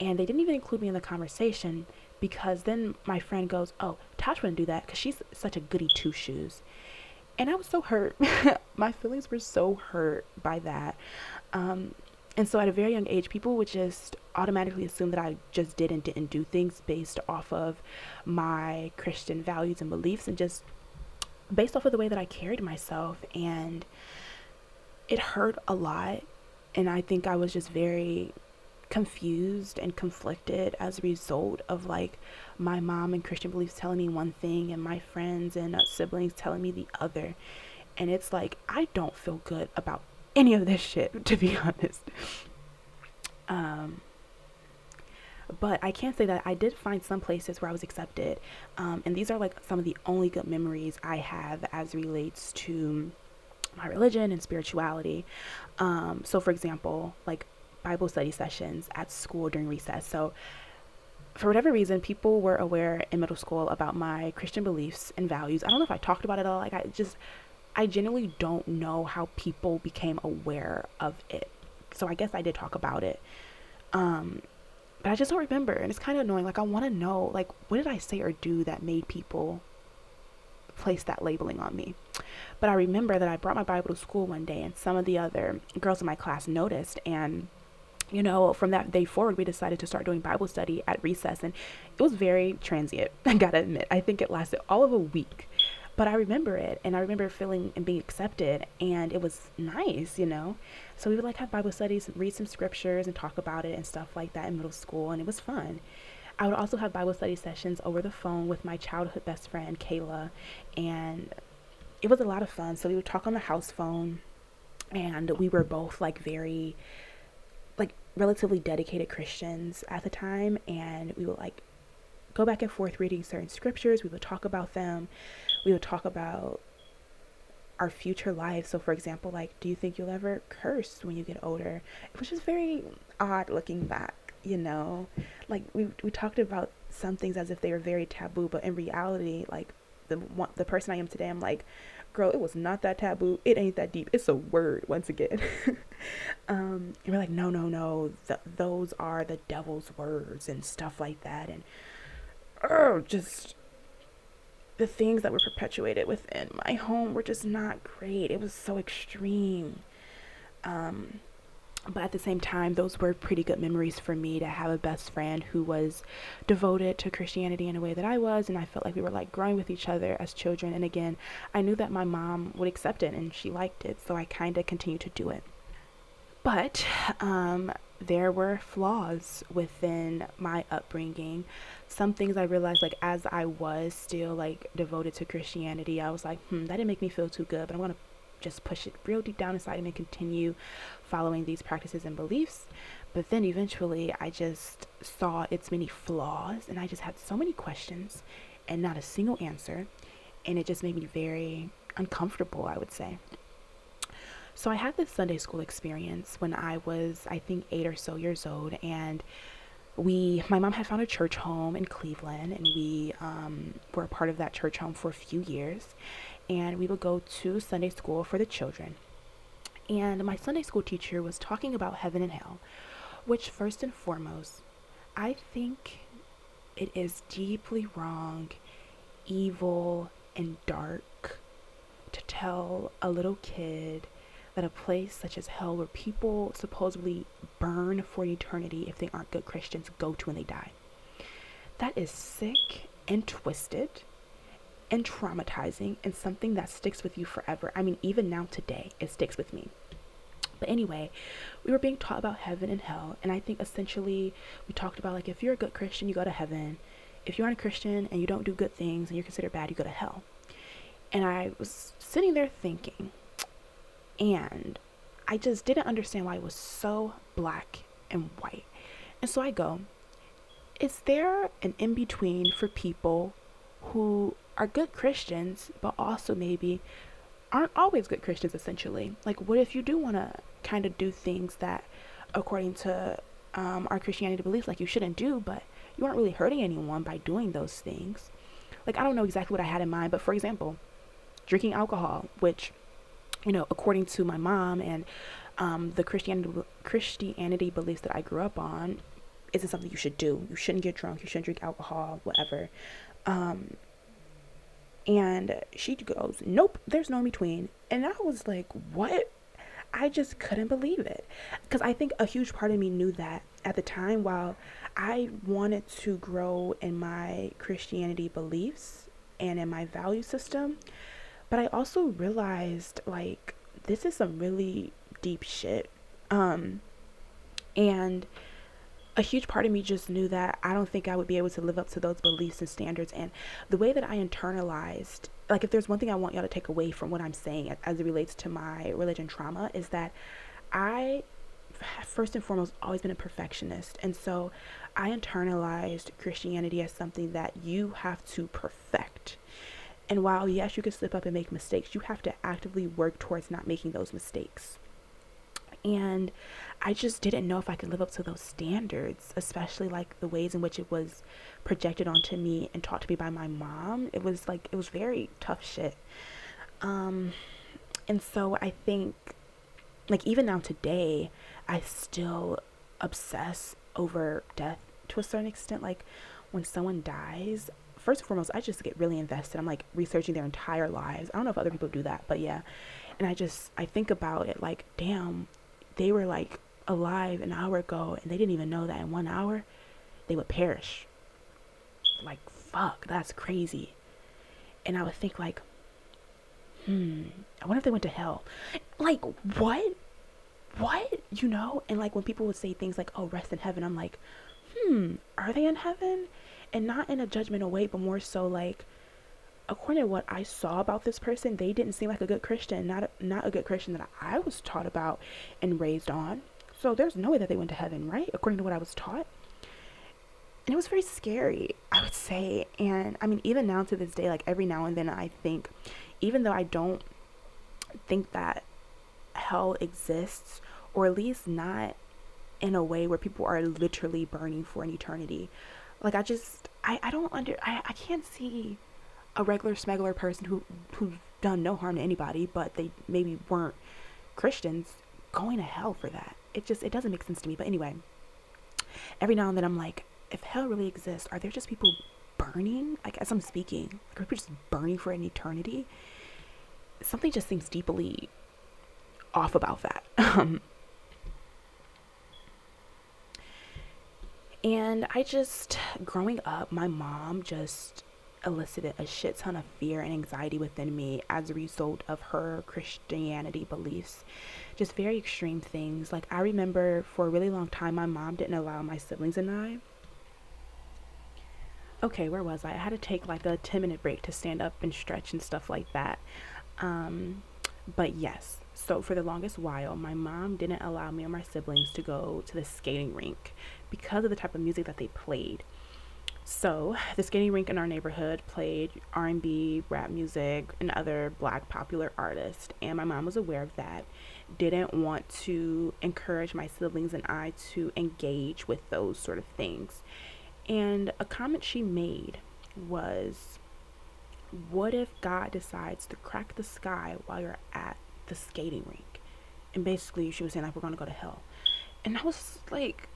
And they didn't even include me in the conversation because then my friend goes, Oh, Tosh wouldn't do that because she's such a goody two shoes. And I was so hurt. my feelings were so hurt by that. Um, and so at a very young age, people would just automatically assume that I just did and didn't do things based off of my Christian values and beliefs and just based off of the way that I carried myself. And it hurt a lot. And I think I was just very confused and conflicted as a result of like my mom and Christian beliefs telling me one thing and my friends and uh, siblings telling me the other. And it's like, I don't feel good about any of this shit, to be honest. Um, but I can't say that I did find some places where I was accepted. Um, and these are like some of the only good memories I have as relates to my religion and spirituality. Um, so, for example, like Bible study sessions at school during recess. So, for whatever reason, people were aware in middle school about my Christian beliefs and values. I don't know if I talked about it all. Like, I just, I genuinely don't know how people became aware of it. So, I guess I did talk about it. Um, but I just don't remember. And it's kind of annoying. Like, I want to know, like, what did I say or do that made people place that labeling on me? But I remember that I brought my Bible to school one day, and some of the other girls in my class noticed. And, you know, from that day forward, we decided to start doing Bible study at recess. And it was very transient, I gotta admit. I think it lasted all of a week. But I remember it, and I remember feeling and being accepted, and it was nice, you know. So we would like have Bible studies, read some scriptures, and talk about it and stuff like that in middle school, and it was fun. I would also have Bible study sessions over the phone with my childhood best friend, Kayla, and it was a lot of fun. So we would talk on the house phone, and we were both like very, like relatively dedicated Christians at the time, and we would like go back and forth reading certain scriptures. We would talk about them. We would talk about our future lives. So, for example, like, do you think you'll ever curse when you get older? Was just very odd looking back, you know. Like we we talked about some things as if they were very taboo, but in reality, like the the person I am today, I'm like, girl, it was not that taboo. It ain't that deep. It's a word once again. um, and we're like, no, no, no. Th- those are the devil's words and stuff like that. And oh, just the things that were perpetuated within my home were just not great. It was so extreme. Um, but at the same time, those were pretty good memories for me to have a best friend who was devoted to Christianity in a way that I was, and I felt like we were like growing with each other as children. And again, I knew that my mom would accept it and she liked it, so I kind of continued to do it. But um, there were flaws within my upbringing. Some things I realized, like as I was still like devoted to Christianity, I was like, hmm, that didn't make me feel too good, but I'm gonna just push it real deep down inside and continue following these practices and beliefs. But then eventually I just saw its many flaws and I just had so many questions and not a single answer. And it just made me very uncomfortable, I would say. So I had this Sunday school experience when I was, I think, eight or so years old. And we, my mom had found a church home in Cleveland, and we um, were a part of that church home for a few years. And we would go to Sunday school for the children and my Sunday school teacher was talking about heaven and hell, which, first and foremost, I think it is deeply wrong, evil, and dark to tell a little kid that a place such as hell, where people supposedly burn for eternity if they aren't good Christians, go to when they die. That is sick and twisted and traumatizing and something that sticks with you forever. I mean, even now today, it sticks with me. But anyway, we were being taught about heaven and hell, and I think essentially we talked about like if you're a good Christian, you go to heaven. If you aren't a Christian and you don't do good things and you're considered bad, you go to hell. And I was sitting there thinking, and I just didn't understand why it was so black and white. And so I go, is there an in between for people who are good Christians, but also maybe aren't always good Christians, essentially? Like, what if you do want to kind of do things that, according to um, our Christianity beliefs, like you shouldn't do, but you aren't really hurting anyone by doing those things? Like, I don't know exactly what I had in mind, but for example, drinking alcohol, which, you know, according to my mom and um, the Christianity Christianity beliefs that I grew up on isn't something you should do. You shouldn't get drunk. You shouldn't drink alcohol, whatever. Um, and she goes, Nope, there's no in between. And I was like, What? I just couldn't believe it. Because I think a huge part of me knew that at the time, while I wanted to grow in my Christianity beliefs and in my value system, but I also realized like this is some really deep shit. Um, and a huge part of me just knew that I don't think I would be able to live up to those beliefs and standards. And the way that I internalized, like, if there's one thing I want y'all to take away from what I'm saying as it relates to my religion trauma, is that I, first and foremost, always been a perfectionist. And so I internalized Christianity as something that you have to perfect. And while, yes, you can slip up and make mistakes, you have to actively work towards not making those mistakes. And I just didn't know if I could live up to those standards, especially like the ways in which it was projected onto me and taught to me by my mom. It was like, it was very tough shit. Um, and so I think, like, even now today, I still obsess over death to a certain extent. Like, when someone dies, first and foremost, I just get really invested. I'm like researching their entire lives. I don't know if other people do that, but yeah. And I just, I think about it like, damn, they were like alive an hour ago and they didn't even know that in one hour they would perish. Like, fuck, that's crazy. And I would think, like, hmm, I wonder if they went to hell. Like, what? What? You know? And like, when people would say things like, oh, rest in heaven, I'm like, hmm, are they in heaven? And not in a judgmental way, but more so like, according to what I saw about this person, they didn't seem like a good Christian, not a, not a good Christian that I was taught about and raised on. So there's no way that they went to heaven, right? According to what I was taught. And it was very scary, I would say. And I mean, even now to this day, like every now and then, I think, even though I don't think that hell exists, or at least not in a way where people are literally burning for an eternity. Like I just I, I don't under I, I can't see a regular smuggler person who who's done no harm to anybody, but they maybe weren't Christians going to hell for that. It just it doesn't make sense to me. But anyway, every now and then I'm like, if hell really exists, are there just people burning? Like as I'm speaking, like are people just burning for an eternity? Something just seems deeply off about that. Um, and I just growing up, my mom just elicited a shit ton of fear and anxiety within me as a result of her Christianity beliefs. Just very extreme things. Like, I remember for a really long time, my mom didn't allow my siblings and I. Okay, where was I? I had to take like a 10 minute break to stand up and stretch and stuff like that. Um, but yes, so for the longest while, my mom didn't allow me or my siblings to go to the skating rink because of the type of music that they played. So, the skating rink in our neighborhood played R&B, rap music, and other black popular artists, and my mom was aware of that. Didn't want to encourage my siblings and I to engage with those sort of things. And a comment she made was, What if God decides to crack the sky while you're at the skating rink? And basically, she was saying, like, we're going to go to hell. And I was like,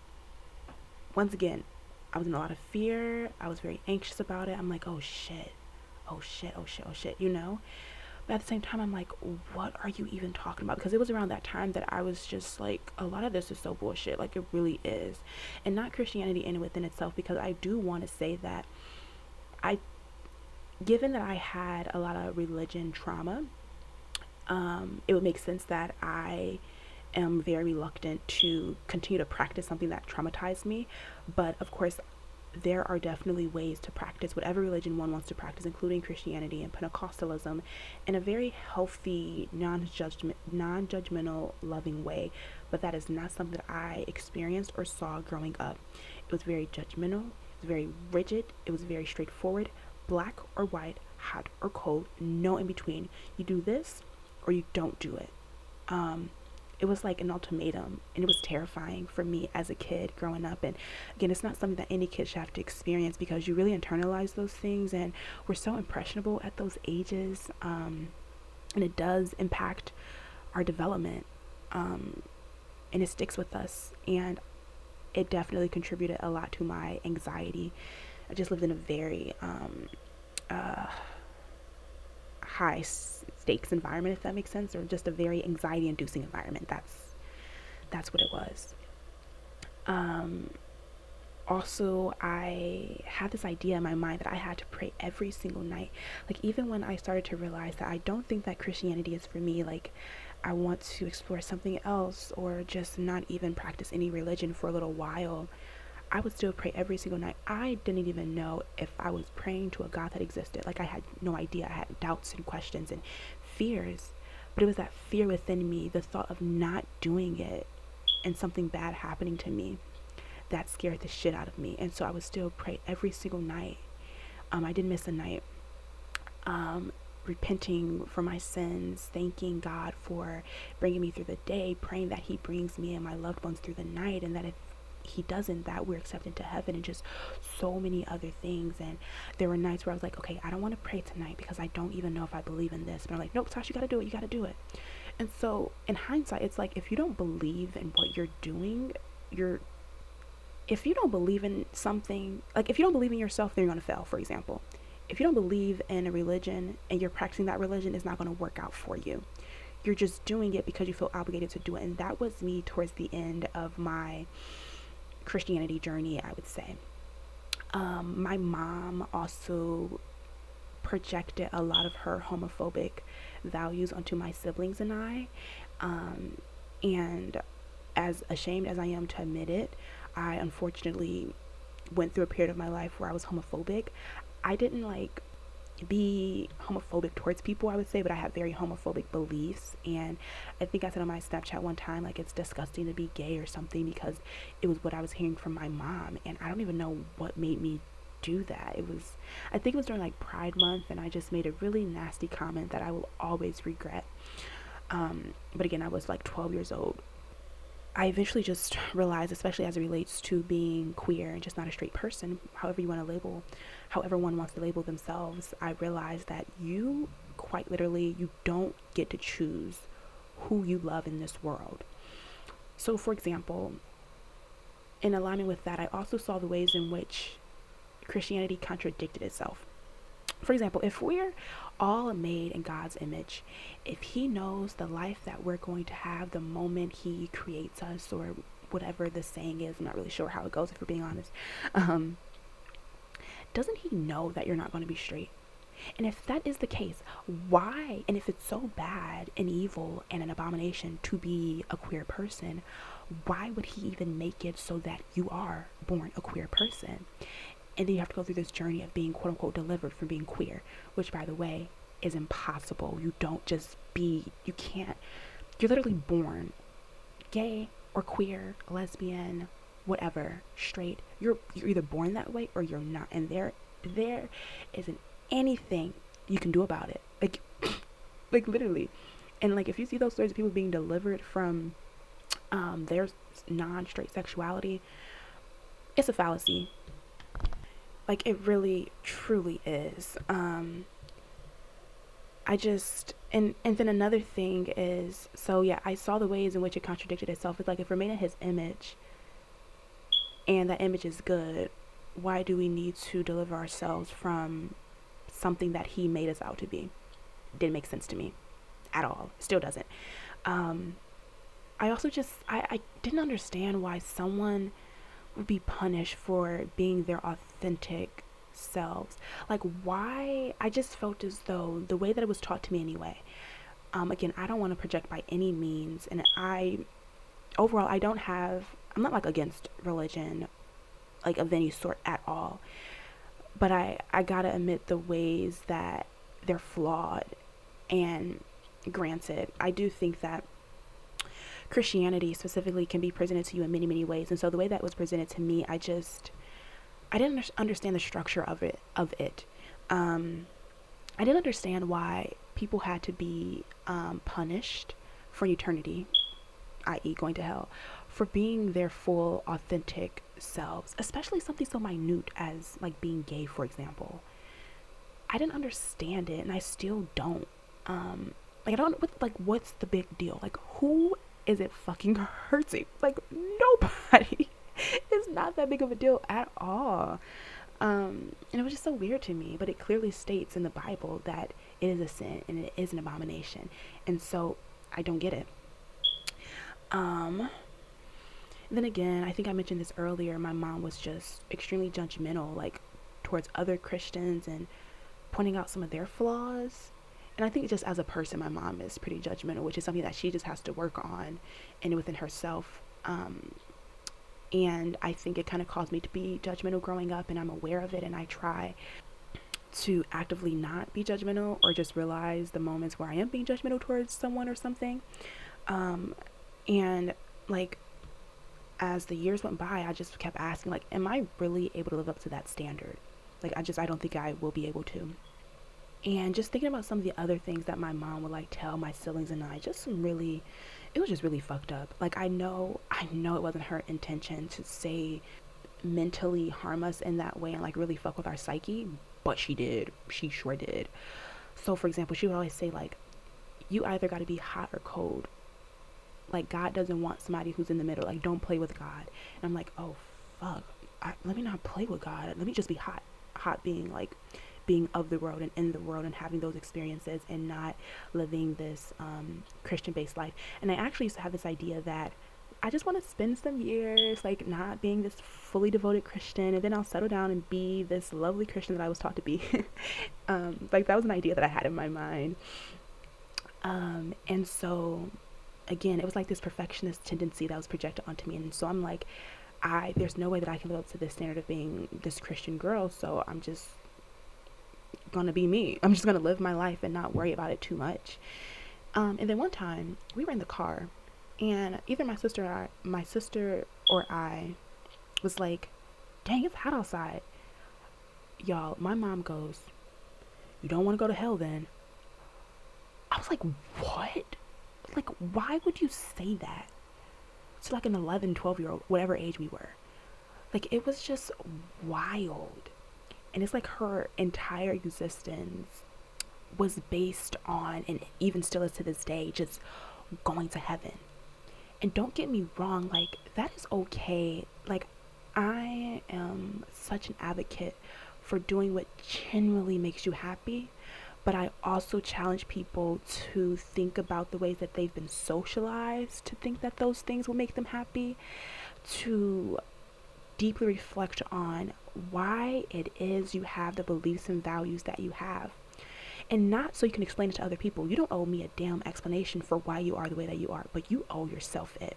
once again, I was in a lot of fear. I was very anxious about it. I'm like, oh shit, oh shit, oh shit, oh shit, you know? But at the same time, I'm like, what are you even talking about? Because it was around that time that I was just like, a lot of this is so bullshit. Like, it really is. And not Christianity in and within itself, because I do want to say that I, given that I had a lot of religion trauma, um, it would make sense that I am very reluctant to continue to practice something that traumatized me. But of course, there are definitely ways to practice whatever religion one wants to practice, including Christianity and Pentecostalism, in a very healthy, non-judgment, non-judgmental, loving way. But that is not something that I experienced or saw growing up. It was very judgmental. It was very rigid. It was very straightforward. Black or white, hot or cold, no in between. You do this or you don't do it. Um, it was like an ultimatum and it was terrifying for me as a kid growing up and again it's not something that any kid should have to experience because you really internalize those things and we're so impressionable at those ages um, and it does impact our development um, and it sticks with us. And it definitely contributed a lot to my anxiety. I just lived in a very um, uh, high stakes environment, if that makes sense, or just a very anxiety inducing environment. That's that's what it was. Um, also, I had this idea in my mind that I had to pray every single night. Like, even when I started to realize that I don't think that Christianity is for me, like, I want to explore something else or just not even practice any religion for a little while, I would still pray every single night. I didn't even know if I was praying to a God that existed. Like, I had no idea. I had doubts and questions and fears. But it was that fear within me, the thought of not doing it and something bad happening to me that scared the shit out of me. And so I would still pray every single night. Um, I didn't miss a night. Um, repenting for my sins, thanking God for bringing me through the day, praying that He brings me and my loved ones through the night, and that if He doesn't, that we're accepted to heaven, and just so many other things. And there were nights where I was like, okay, I don't want to pray tonight because I don't even know if I believe in this. But I'm like, nope, Tosh, you got to do it. You got to do it. And so, in hindsight, it's like if you don't believe in what you're doing, you're if you don't believe in something, like if you don't believe in yourself, then you're to fail, for example if you don't believe in a religion and you're practicing that religion, it's not going to work out for you. You're just doing it because you feel obligated to do it. And that was me towards the end of my Christianity journey, I would say. Um, my mom also projected a lot of her homophobic values onto my siblings and I. Um, and as ashamed as I am to admit it, I unfortunately went through a period of my life where I was homophobic. I didn't like be homophobic towards people, I would say, but I have very homophobic beliefs. And I think I said on my Snapchat one time, like, it's disgusting to be gay or something because it was what I was hearing from my mom. And I don't even know what made me do that. It was, I think it was during like Pride Month, and I just made a really nasty comment that I will always regret. Um, but again, I was like 12 years old. I eventually just realized, especially as it relates to being queer and just not a straight person, however you want to label however one wants to label themselves, I realized that you quite literally you don't get to choose who you love in this world. So for example, in alignment with that, I also saw the ways in which Christianity contradicted itself. For example, if we're all made in God's image, if He knows the life that we're going to have the moment He creates us, or whatever the saying is, I'm not really sure how it goes if we're being honest. Um, doesn't he know that you're not going to be straight? And if that is the case, why, and if it's so bad and evil and an abomination to be a queer person, why would he even make it so that you are born a queer person? And then you have to go through this journey of being quote unquote delivered from being queer, which by the way is impossible. You don't just be, you can't, you're literally born gay or queer, lesbian, whatever, straight. You're you're either born that way or you're not. And there there isn't anything you can do about it. Like like literally. And like if you see those stories of people being delivered from um their non-straight sexuality, it's a fallacy. Like it really truly is. Um I just and and then another thing is so yeah, I saw the ways in which it contradicted itself. It's like if we're in his image, and that image is good, why do we need to deliver ourselves from something that he made us out to be? Didn't make sense to me at all. Still doesn't. Um, I also just I, I didn't understand why someone would be punished for being their authentic selves. Like why I just felt as though the way that it was taught to me anyway. Um, again, I don't want to project by any means, and I overall I don't have I'm not like against religion like of any sort at all. But I I got to admit the ways that they're flawed and granted, I do think that Christianity specifically can be presented to you in many many ways. And so the way that was presented to me, I just I didn't understand the structure of it of it. Um, I didn't understand why people had to be um, punished for eternity, i.e., going to hell, for being their full authentic selves, especially something so minute as like being gay, for example. I didn't understand it and I still don't. Um like I don't what like what's the big deal? Like who is it fucking hurting? Like nobody. it's not that big of a deal at all. Um, and it was just so weird to me, but it clearly states in the Bible that it is a sin and it is an abomination. And so I don't get it. Um, then again, I think I mentioned this earlier. My mom was just extremely judgmental, like towards other Christians and pointing out some of their flaws. And I think just as a person, my mom is pretty judgmental, which is something that she just has to work on and within herself. Um, and I think it kind of caused me to be judgmental growing up, and I'm aware of it, and I try to actively not be judgmental or just realize the moments where I am being judgmental towards someone or something. Um, and like as the years went by, I just kept asking, like, am I really able to live up to that standard? Like, I just, I don't think I will be able to. And just thinking about some of the other things that my mom would like tell my siblings and I, just some really, it was just really fucked up. Like, I know, I know it wasn't her intention to say mentally harm us in that way and like really fuck with our psyche, but she did. She sure did. So, for example, she would always say, like, you either got to be hot or cold like God doesn't want somebody who's in the middle. Like don't play with God. And I'm like, oh fuck. I, let me not play with God. Let me just be hot. Hot being like being of the world and in the world and having those experiences and not living this um, Christian based life. And I actually used to have this idea that I just want to spend some years like not being this fully devoted Christian and then I'll settle down and be this lovely Christian that I was taught to be. um, like that was an idea that I had in my mind. Um, and so again, it was like this perfectionist tendency that was projected onto me. And so I'm like, I there's no way that I can live up to this standard of being this Christian girl. So I'm just gonna be me. I'm just gonna live my life and not worry about it too much. Um, and then one time we were in the car, and either my sister or I, my sister or I was like, "Dang, it's hot outside." Y'all, my mom goes, "You don't want to go to hell, then." I was like, "What?" like why would you say that to like an 11 12 year old whatever age we were like it was just wild and it's like her entire existence was based on and even still is to this day just going to heaven. And don't get me wrong like that is okay. Like i am such an advocate for doing what genuinely makes you happy but I also challenge people to think about the ways that they've been socialized to think that those things will make them happy, to deeply reflect on why it is you have the beliefs and values that you have. And not so you can explain it to other people. You don't owe me a damn explanation for why you are the way that you are, but you owe yourself it.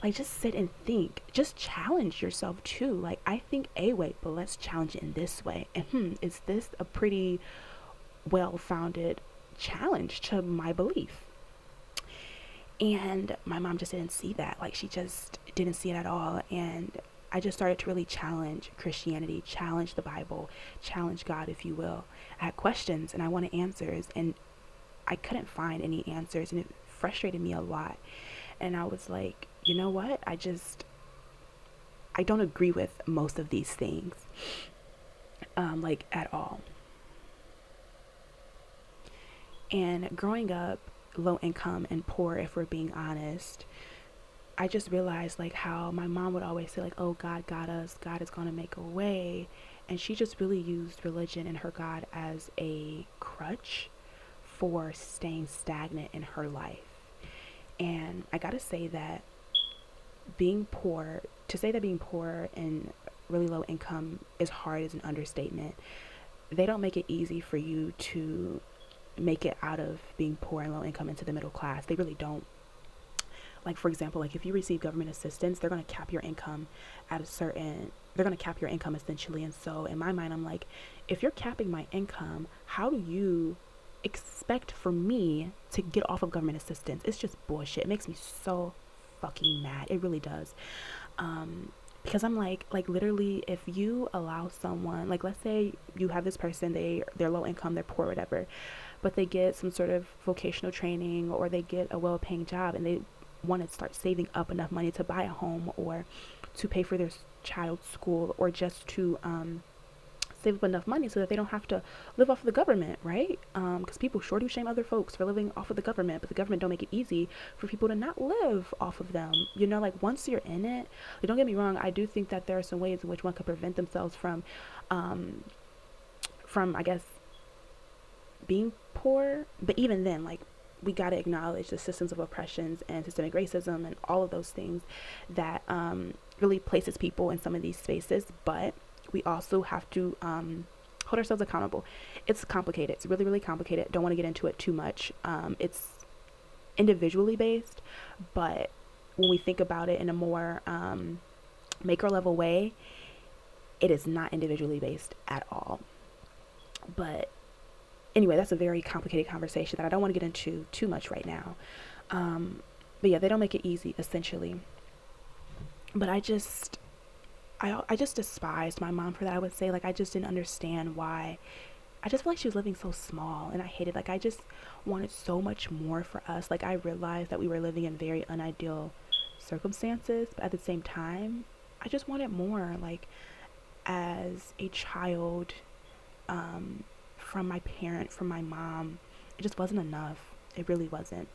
Like, just sit and think. Just challenge yourself too. Like, I think A way, but let's challenge it in this way. And hmm, is this a pretty well founded challenge to my belief. And my mom just didn't see that. Like, she just didn't see it at all. And I just started to really challenge Christianity, challenge the Bible, challenge God, if you will. I had questions and I wanted answers, and I couldn't find any answers, and it frustrated me a lot. And I was like, you know what? I just, I don't agree with most of these things, um, like at all. And growing up low income and poor, if we're being honest, I just realized like how my mom would always say like, "Oh, God got us. God is going to make a way." And she just really used religion and her God as a crutch for staying stagnant in her life. And I got to say that being poor, to say that being poor and really low income is hard is an understatement. They don't make it easy for you to make it out of being poor and low income into the middle class. They really don't. Like for example, like if you receive government assistance, they're going to cap your income at a certain they're going to cap your income essentially. And so in my mind, I'm like, if you're capping my income, how do you expect for me to get off of government assistance? It's just bullshit. It makes me so fucking mad. It really does. Um, because I'm like, like literally, if you allow someone, like let's say you have this person, they they're low income, they're poor, whatever, but they get some sort of vocational training or they get a well paying job and they want to start saving up enough money to buy a home or to pay for their child's school or just to um, save up enough money so that they don't have to live off of the government, right? Because um, people sure do shame other folks for living off of the government, but the government don't make it easy for people to not live off of them. You know, like once you're in it, like, don't get me wrong, I do think that there are some ways in which one could prevent themselves from, um, from I guess, being poor. But even then, like we got to acknowledge the systems of oppressions and systemic racism and all of those things that um, really places people in some of these spaces. But we also have to um, hold ourselves accountable. It's complicated. It's really, really complicated. Don't want to get into it too much. Um, it's individually based, but when we think about it in a more um, macro level way, it is not individually based at all. But anyway, that's a very complicated conversation that I don't want to get into too much right now. Um, but yeah, they don't make it easy, essentially. But I just, I, I just despised my mom for that. I would say, like, I just didn't understand why. I just felt like she was living so small and I hated, like, I just wanted so much more for us. Like, I realized that we were living in very unideal circumstances, but at the same time, I just wanted more. Like, as a child, um, from my parent, from my mom, it just wasn't enough. It really wasn't.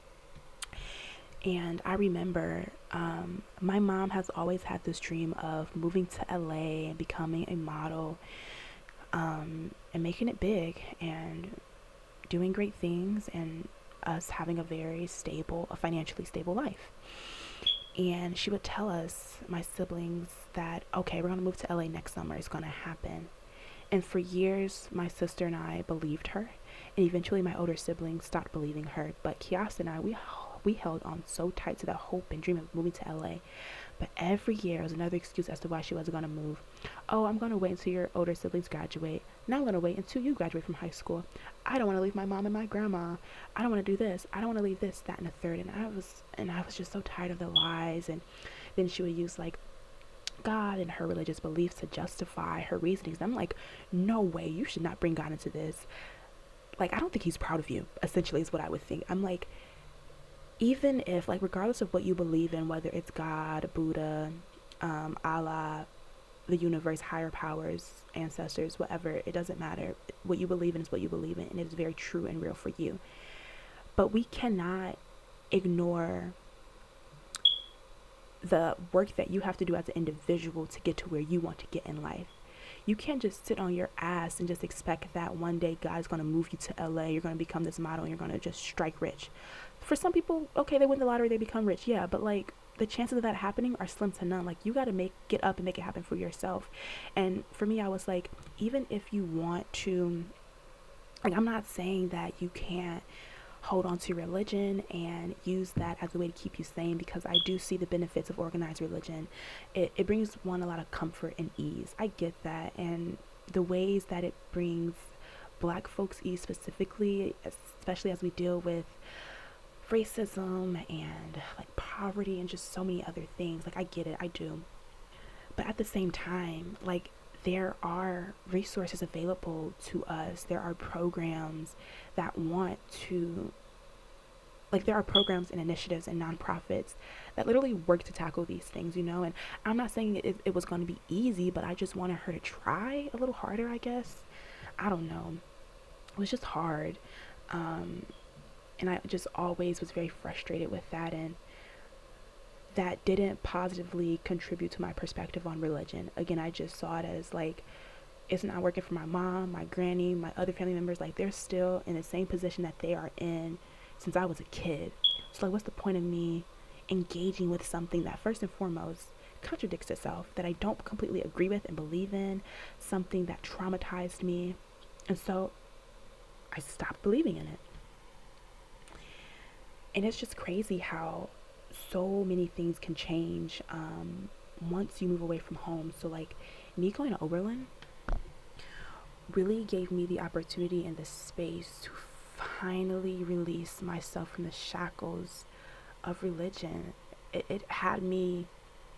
And I remember um, my mom has always had this dream of moving to LA and becoming a model um, and making it big and doing great things and us having a very stable, a financially stable life. And she would tell us, my siblings, that okay, we're to move to LA next summer. It's to happen. And for years, my sister and I believed her, and eventually my older siblings stopped believing her. But Kias and I, we we held on so tight to that hope and dream of moving to LA. But every year was another excuse as to why she wasn't going to move. Oh, I'm going to wait until your older siblings graduate. Now I'm going to wait until you graduate from high school. I don't want to leave my mom and my grandma. I don't want to do this. I don't want to leave this, that, and the third. And I was, and I was just so tired of the lies. And then she would use like God and her religious beliefs to justify her reasonings. I'm like, no way, you should not bring God into this. Like, I don't think he's proud of you, essentially, is what I would think. I'm like, even if, like, regardless of what you believe in, whether it's God, Buddha, um, Allah, the universe, higher powers, ancestors, whatever, it doesn't matter. What you believe in is what you believe in, and it is very true and real for you. But we cannot ignore the work that you have to do as an individual to get to where you want to get in life. You can't just sit on your ass and just expect that one day God's going to move you to LA, you're going to become this model, and you're going to just strike rich. For some people, okay, they win the lottery, they become rich, yeah, but like the chances of that happening are slim to none. Like you got to make get up and make it happen for yourself. And for me, I was like, even if you want to, like, I'm not saying that you can't hold on to religion and use that as a way to keep you sane because I do see the benefits of organized religion. It, it brings one a lot of comfort and ease. I get that. And the ways that it brings black folks ease specifically, especially as we deal with racism and like poverty and just so many other things. Like, I get it, I do. But at the same time, like, there are resources available to us. There are programs that want to, like, there are programs and initiatives and nonprofits that literally work to tackle these things, you know. And I'm not saying it, it was going to be easy, but I just wanted her to try a little harder, I guess. I don't know. It was just hard. Um, and I just always was very frustrated with that. And that didn't positively contribute to my perspective on religion. Again, I just saw it as like it's not working for my mom, my granny, my other family members. Like they're still in the same position that they are in since I was a kid. So like what's the point of me engaging with something that first and foremost contradicts itself, that I don't completely agree with and believe in, something that traumatized me. And so I stopped believing in it. And it's just crazy how so many things can change um, once you move away from home. So, like, me going to Oberlin really gave me the opportunity and the space to finally release myself from the shackles of religion. It, it had me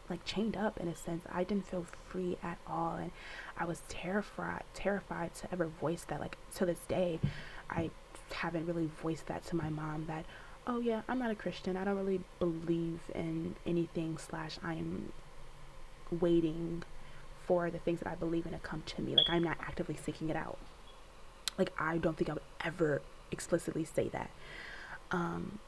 like chained up in a sense. I didn't feel free at all, and I was terrified, terrified to ever voice that. Like to this day, I haven't really voiced that to my mom. That oh yeah, I'm not a Christian. I don't really believe in anything slash I'm waiting for the things that I believe in to come to me. Like I'm not actively seeking it out. Like I don't think I would ever explicitly say that. Um,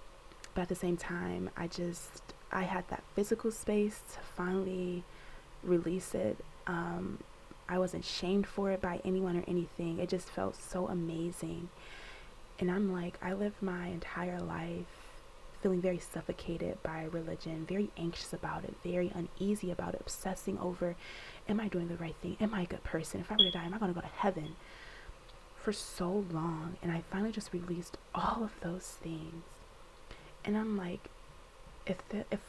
but at the same time, I just I had that physical space to finally release it. Um, I wasn't shamed for it by anyone or anything. It just felt so amazing. And I'm like, I lived my entire life feeling very suffocated by religion, very anxious about it, very uneasy about it, obsessing over, am I doing the right thing? Am I a good person? If I were to die, am I going to go to heaven? For so long. And I finally just released all of those things. And I'm like, if the, if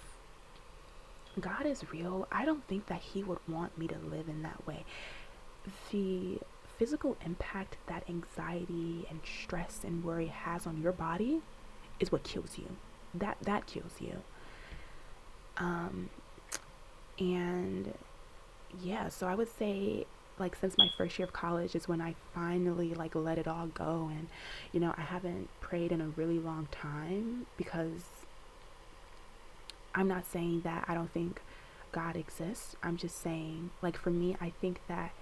God is real, I don't think that He would want me to live in that way. The physical impact that anxiety and stress and worry has on your body is what kills you. That that kills you. Um and yeah so i would say like since my first year of college is when i finally like let it all go. And you know i haven't prayed in a really long time because i'm not saying that i don't think god exists. I'm just saying like for me i think that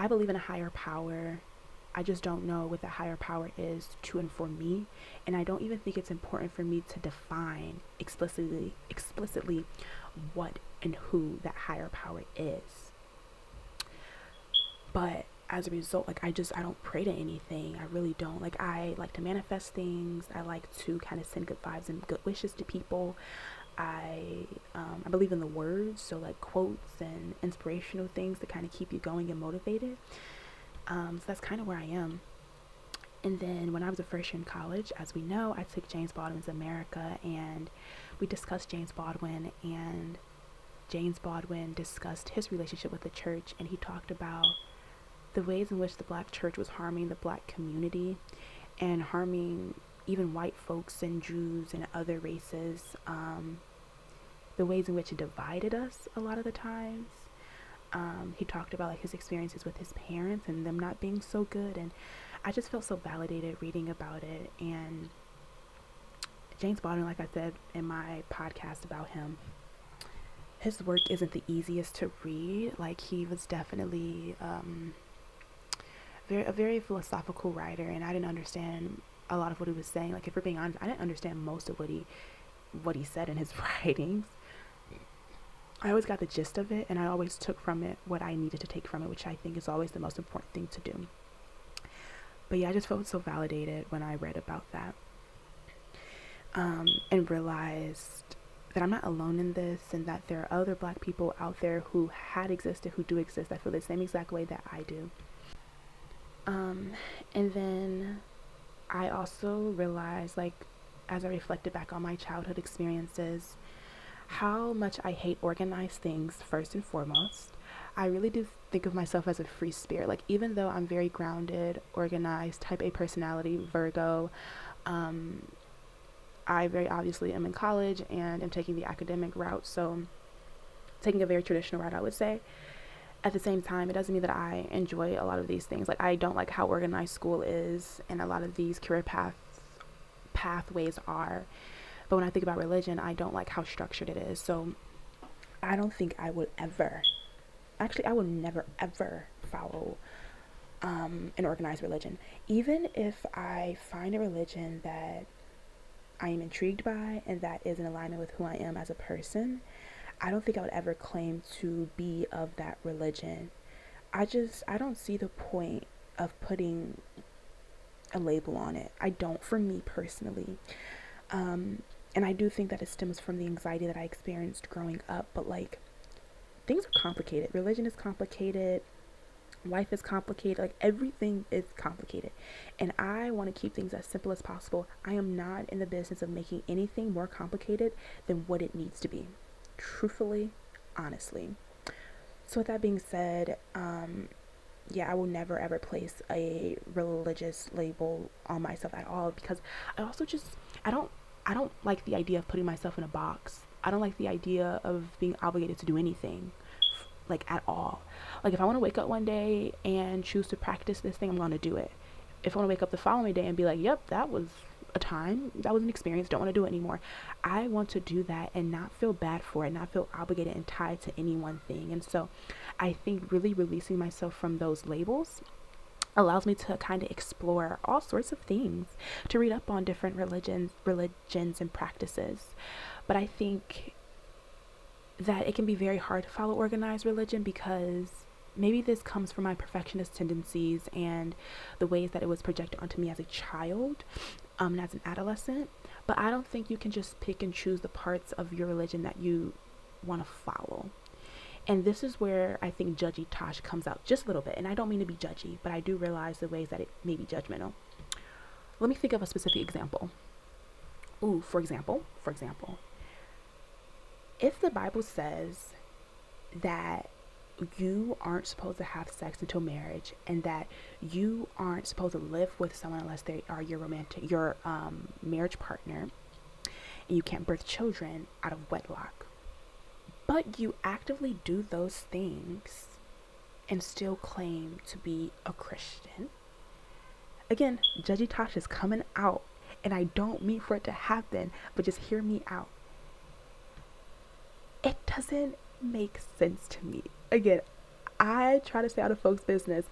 i believe in a higher power I just don't know what the higher power is to and for me, and I don't even think it's important for me to define explicitly explicitly what and who that higher power is. But as a result, like I just I don't pray to anything. I really don't. Like I like to manifest things. I like to kind of send good vibes and good wishes to people. I um, I believe in the words, so like quotes and inspirational things to kind of keep you going and motivated. Um, so that's kind of where I am. And then when I was a freshman in college, as we know, I took James Baldwin's America and we discussed James Baldwin and James Baldwin discussed his relationship with the church and he talked about the ways in which the black church was harming the black community and harming even white folks and Jews and other races. Um, the ways in which it divided us a lot of the times. Um, he talked about like his experiences with his parents and them not being so good and i just felt so validated reading about it. And james baldwin like i said in my podcast about him his work isn't the easiest to read. Like he was definitely um, very a very philosophical writer and i didn't understand a lot of what he was saying. Like if we're being honest i didn't understand most of what he what he said in his writings I always got the gist of it and I always took from it what I needed to take from it, which I think is always the most important thing to do. But yeah, I just felt so validated when I read about that um, and realized that I'm not alone in this and that there are other black people out there who had existed, who do exist, that feel the same exact way that I do. Um, and then I also realized, like, as I reflected back on my childhood experiences, how much I hate organized things first and foremost. I really do think of myself as a free spirit. Like even though I'm very grounded, organized, type A personality, Virgo, um, I very obviously am in college and am taking the academic route. So taking a very traditional route, I would say. At the same time, it doesn't mean that I enjoy a lot of these things. Like I don't like how organized school is and a lot of these career paths pathways are. But when I think about religion, I don't like how structured it is. So I don't think I would ever, actually, I would never ever follow um, an organized religion. Even if I find a religion that I am intrigued by and that is in alignment with who I am as a person, I don't think I would ever claim to be of that religion. I just, I don't see the point of putting a label on it. I don't, for me personally. Um, and I do think that it stems from the anxiety that I experienced growing up, but like things are complicated. Religion is complicated. Life is complicated. Like everything is complicated. And I want to keep things as simple as possible. I am not in the business of making anything more complicated than what it needs to be. Truthfully, honestly. So with that being said, um, yeah, I will never ever place a religious label on myself at all because I also just I don't I don't like the idea of putting myself in a box. I don't like the idea of being obligated to do anything like at all. Like if I want to wake up one day and choose to practice this thing, I'm going to do it. If I want to wake up the following day and be like, "Yep, that was a time. That was an experience. Don't want to do it anymore. I want to do that and not feel bad for it, not feel obligated and tied to any one thing. And so I think really releasing myself from those labels allows me to kind of explore all sorts of things, to read up on different religions, religions and practices. But I think that it can be very hard to follow organized religion because maybe this comes from my perfectionist tendencies and the ways that it was projected onto me as a child um, and as an adolescent. But I don't think you can just pick and choose the parts of your religion that you want to follow. And this is where I think judgy Tosh comes out just a little bit. And I don't mean to be judgy, but I do realize the ways that it may be judgmental. Let me think of a specific example. Ooh, for example, for example, if the Bible says that you aren't supposed to have sex until marriage and that you aren't supposed to live with someone unless they are your romantic your um, marriage partner and you can't birth children out of wedlock but you actively do those things and still claim to be a christian again judgy tosh is coming out and i don't mean for it to happen but just hear me out it doesn't make sense to me again, I try to stay out of folks' business,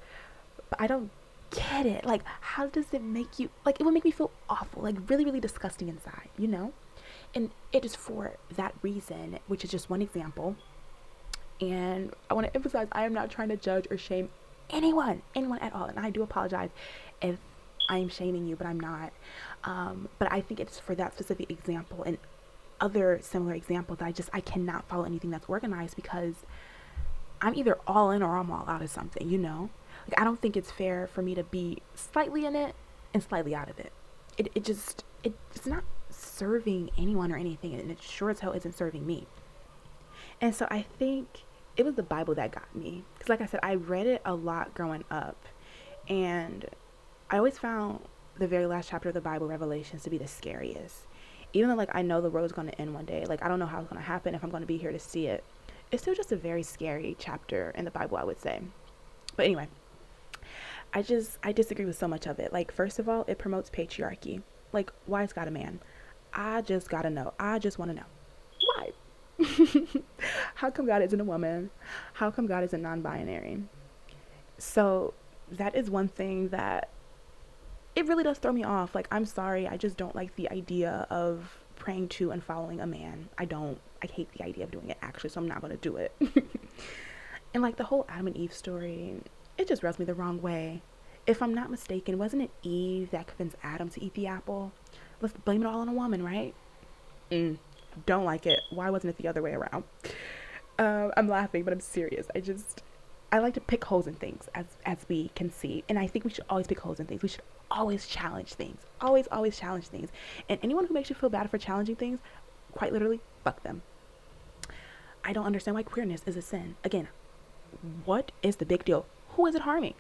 but I don't get it. Like, how does it make you, like, it would make me feel awful, like, really, really disgusting inside, you know? And it is for that reason, which is just one example. And I want to emphasize I am not trying to judge or shame anyone, anyone at all. And I do apologize if I'm shaming you, but I'm not. Um, but I think it's for that specific example and other similar examples. I just, I cannot follow anything that's organized because I'm either all in or I'm all out of something, you know? Like I don't think it's fair for me to be slightly in it and slightly out of it. It it just it, it's not serving anyone or anything and it sure as hell isn't serving me. And so I think it was the Bible that got me. Because like I said, I read it a lot growing up and I always found the very last chapter of the Bible, Revelations, to be the scariest. Even though like I know the world is gonna end one day, like I don't know how it's gonna happen if I'm gonna be here to see it it's still just a very scary chapter in the Bible, I would say. But anyway, I just I disagree with so much of it. Like first of all, it promotes patriarchy. Like why is God a man? I just gotta know. I just want to know why. How come God isn't a woman? How come God isn't non-binary? So that is one thing that it really does throw me off. Like I'm sorry, I just don't like the idea of praying to and following a man. I don't. I hate the idea of doing it actually, so I'm not to do it. and like the whole Adam and Eve story, it just rubs me the wrong way. If I'm not mistaken, wasn't it Eve that convinced Adam to eat the apple? Let's blame it all on a woman, right? Mm, don't like it. Why wasn't it the other way around? Uh, I'm laughing, but I'm serious. I just, I like to pick holes in things, as as we can see, and I think we should always pick holes in things. We should always challenge things. Always, always challenge things. And anyone who makes you feel bad for challenging things, quite literally, fuck them. I don't understand why queerness is a sin. Again, what is the big deal? Who is it harming?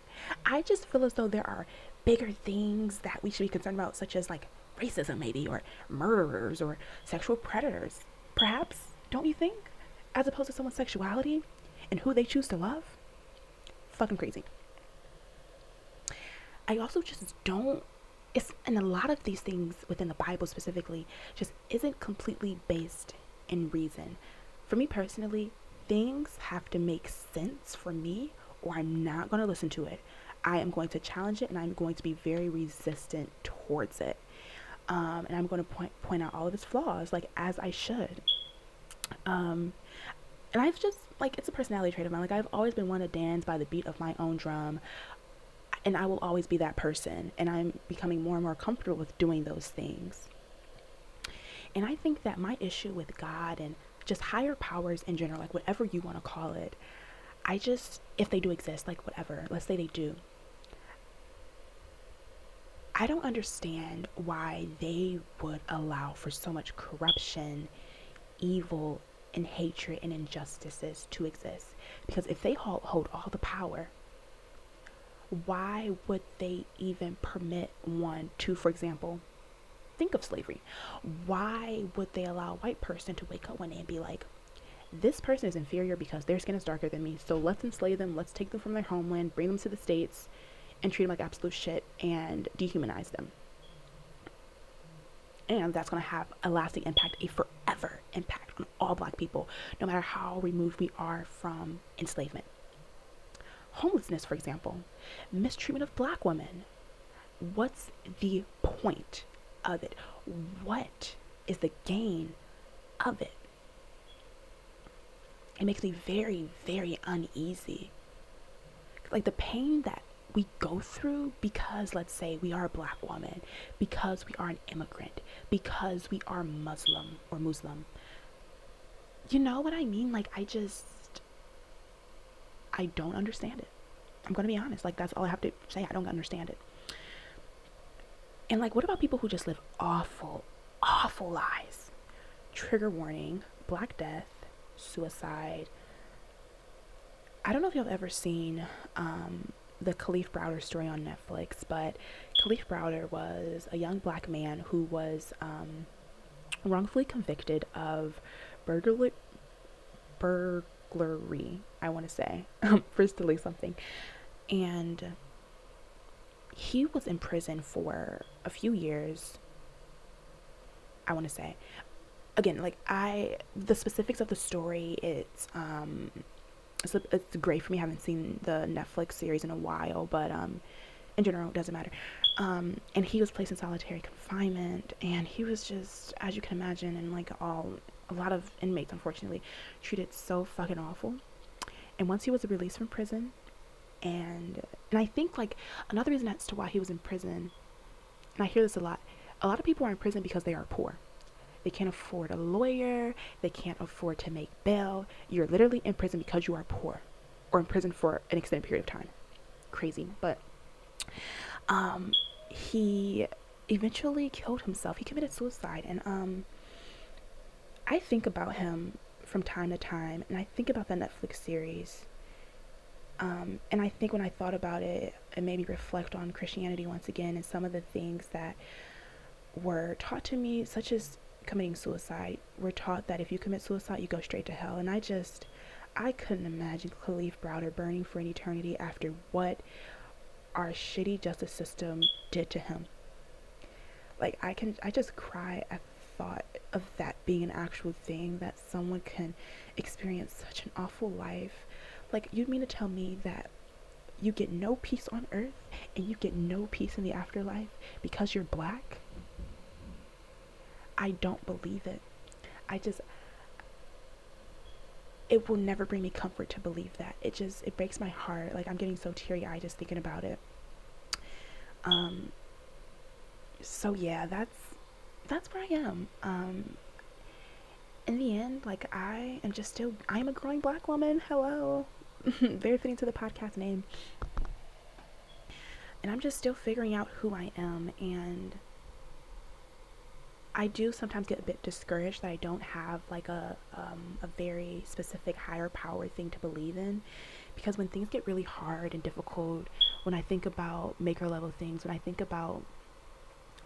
I just feel as though there are bigger things that we should be concerned about, such as like racism, maybe, or murderers, or sexual predators. Perhaps, don't you think? As opposed to someone's sexuality and who they choose to love? Fucking crazy. I also just don't it's and a lot of these things within the Bible specifically just isn't completely based in reason. For me personally, things have to make sense for me or I'm not going to listen to it. I am going to challenge it and I'm going to be very resistant towards it. Um, and I'm going to point point out all of its flaws, like as I should. Um, and I've just like it's a personality trait of mine. Like I've always been one to dance by the beat of my own drum and I will always be that person. And I'm becoming more and more comfortable with doing those things. And I think that my issue with God and just higher powers in general, like whatever you want to call it, I just, if they do exist, like whatever, let's say they do, I don't understand why they would allow for so much corruption, evil, and hatred and injustices to exist. Because if they hold, all the power, why would they even permit one to, for example, think of slavery? Why would they allow a white person to wake up one day and be like, this person is inferior because their skin is darker than me, so let's enslave them, let's take them from their homeland, bring them to the States, and treat them like absolute shit and dehumanize them? and that's going to have a lasting impact, a forever impact on all black people, no matter how removed we are from enslavement. Homelessness, for example, mistreatment of black women. What's the point of it? What is the gain of it? It makes me very, very uneasy. Like the pain that we go through because, let's say, we are a black woman, because we are an immigrant, because we are Muslim or Muslim. You know what I mean? Like, I just, I don't understand it. I'm going to be honest. Like, that's all I have to say. I don't understand it. And, like, what about people who just live awful, awful lives? Trigger warning Black Death, suicide. I don't know if you've ever seen um, the Kalief Browder story on Netflix, but Kalief Browder was a young black man who was um, wrongfully convicted of burglary. Burglary, I want to say, for stealing something, and he was in prison for a few years. I want to say, again, like I, the specifics of the story, it's um, it's, it's great for me. I haven't seen the Netflix series in a while, but um, in general, it doesn't matter. Um, and he was placed in solitary confinement, and he was just, as you can imagine, and like all a lot of inmates, unfortunately, treated so fucking awful. And once he was released from prison, and and I think like another reason as to why he was in prison, and I hear this a lot, a lot of people are in prison because they are poor. They can't afford a lawyer. They can't afford to make bail. You're literally in prison because you are poor or in prison for an extended period of time. Crazy. But um, he eventually killed himself. He committed suicide. And um, I think about him from time to time. And I think about the Netflix series. Um, and I think when I thought about it, it made me reflect on Christianity once again and some of the things that were taught to me, such as committing suicide. We're taught that if you commit suicide, you go straight to hell. And I just, I couldn't imagine Kalief Browder burning for an eternity after what our shitty justice system did to him. Like, I can, I just cry at the thought of that being an actual thing, that someone can experience such an awful life. Like, you mean to tell me that you get no peace on earth and you get no peace in the afterlife because you're black? I don't believe it. I just it will never bring me comfort to believe that. It just it breaks my heart. Like I'm getting so teary eyed just thinking about it. Um so yeah, that's that's where I am. Um in the end, like I am just still I'm a growing black woman. Hello. Very fitting to the podcast name. And I'm just still figuring out who I am and I do sometimes get a bit discouraged that I don't have like a um, a very specific higher power thing to believe in, because when things get really hard and difficult, when I think about maker level things, when I think about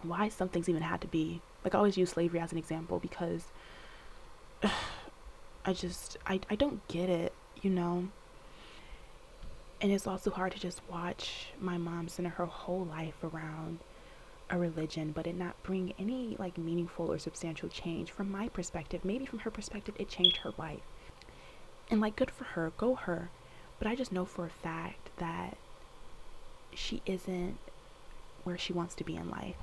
why some things even had to be like I always use slavery as an example because ugh, I just I I don't get it, you know. And it's also hard to just watch my mom center her whole life around a religion, but it not bring any like meaningful or substantial change from my perspective. Maybe from her perspective, it changed her life. And like, good for her, go her. But I just know for a fact that she isn't where she wants to be in life.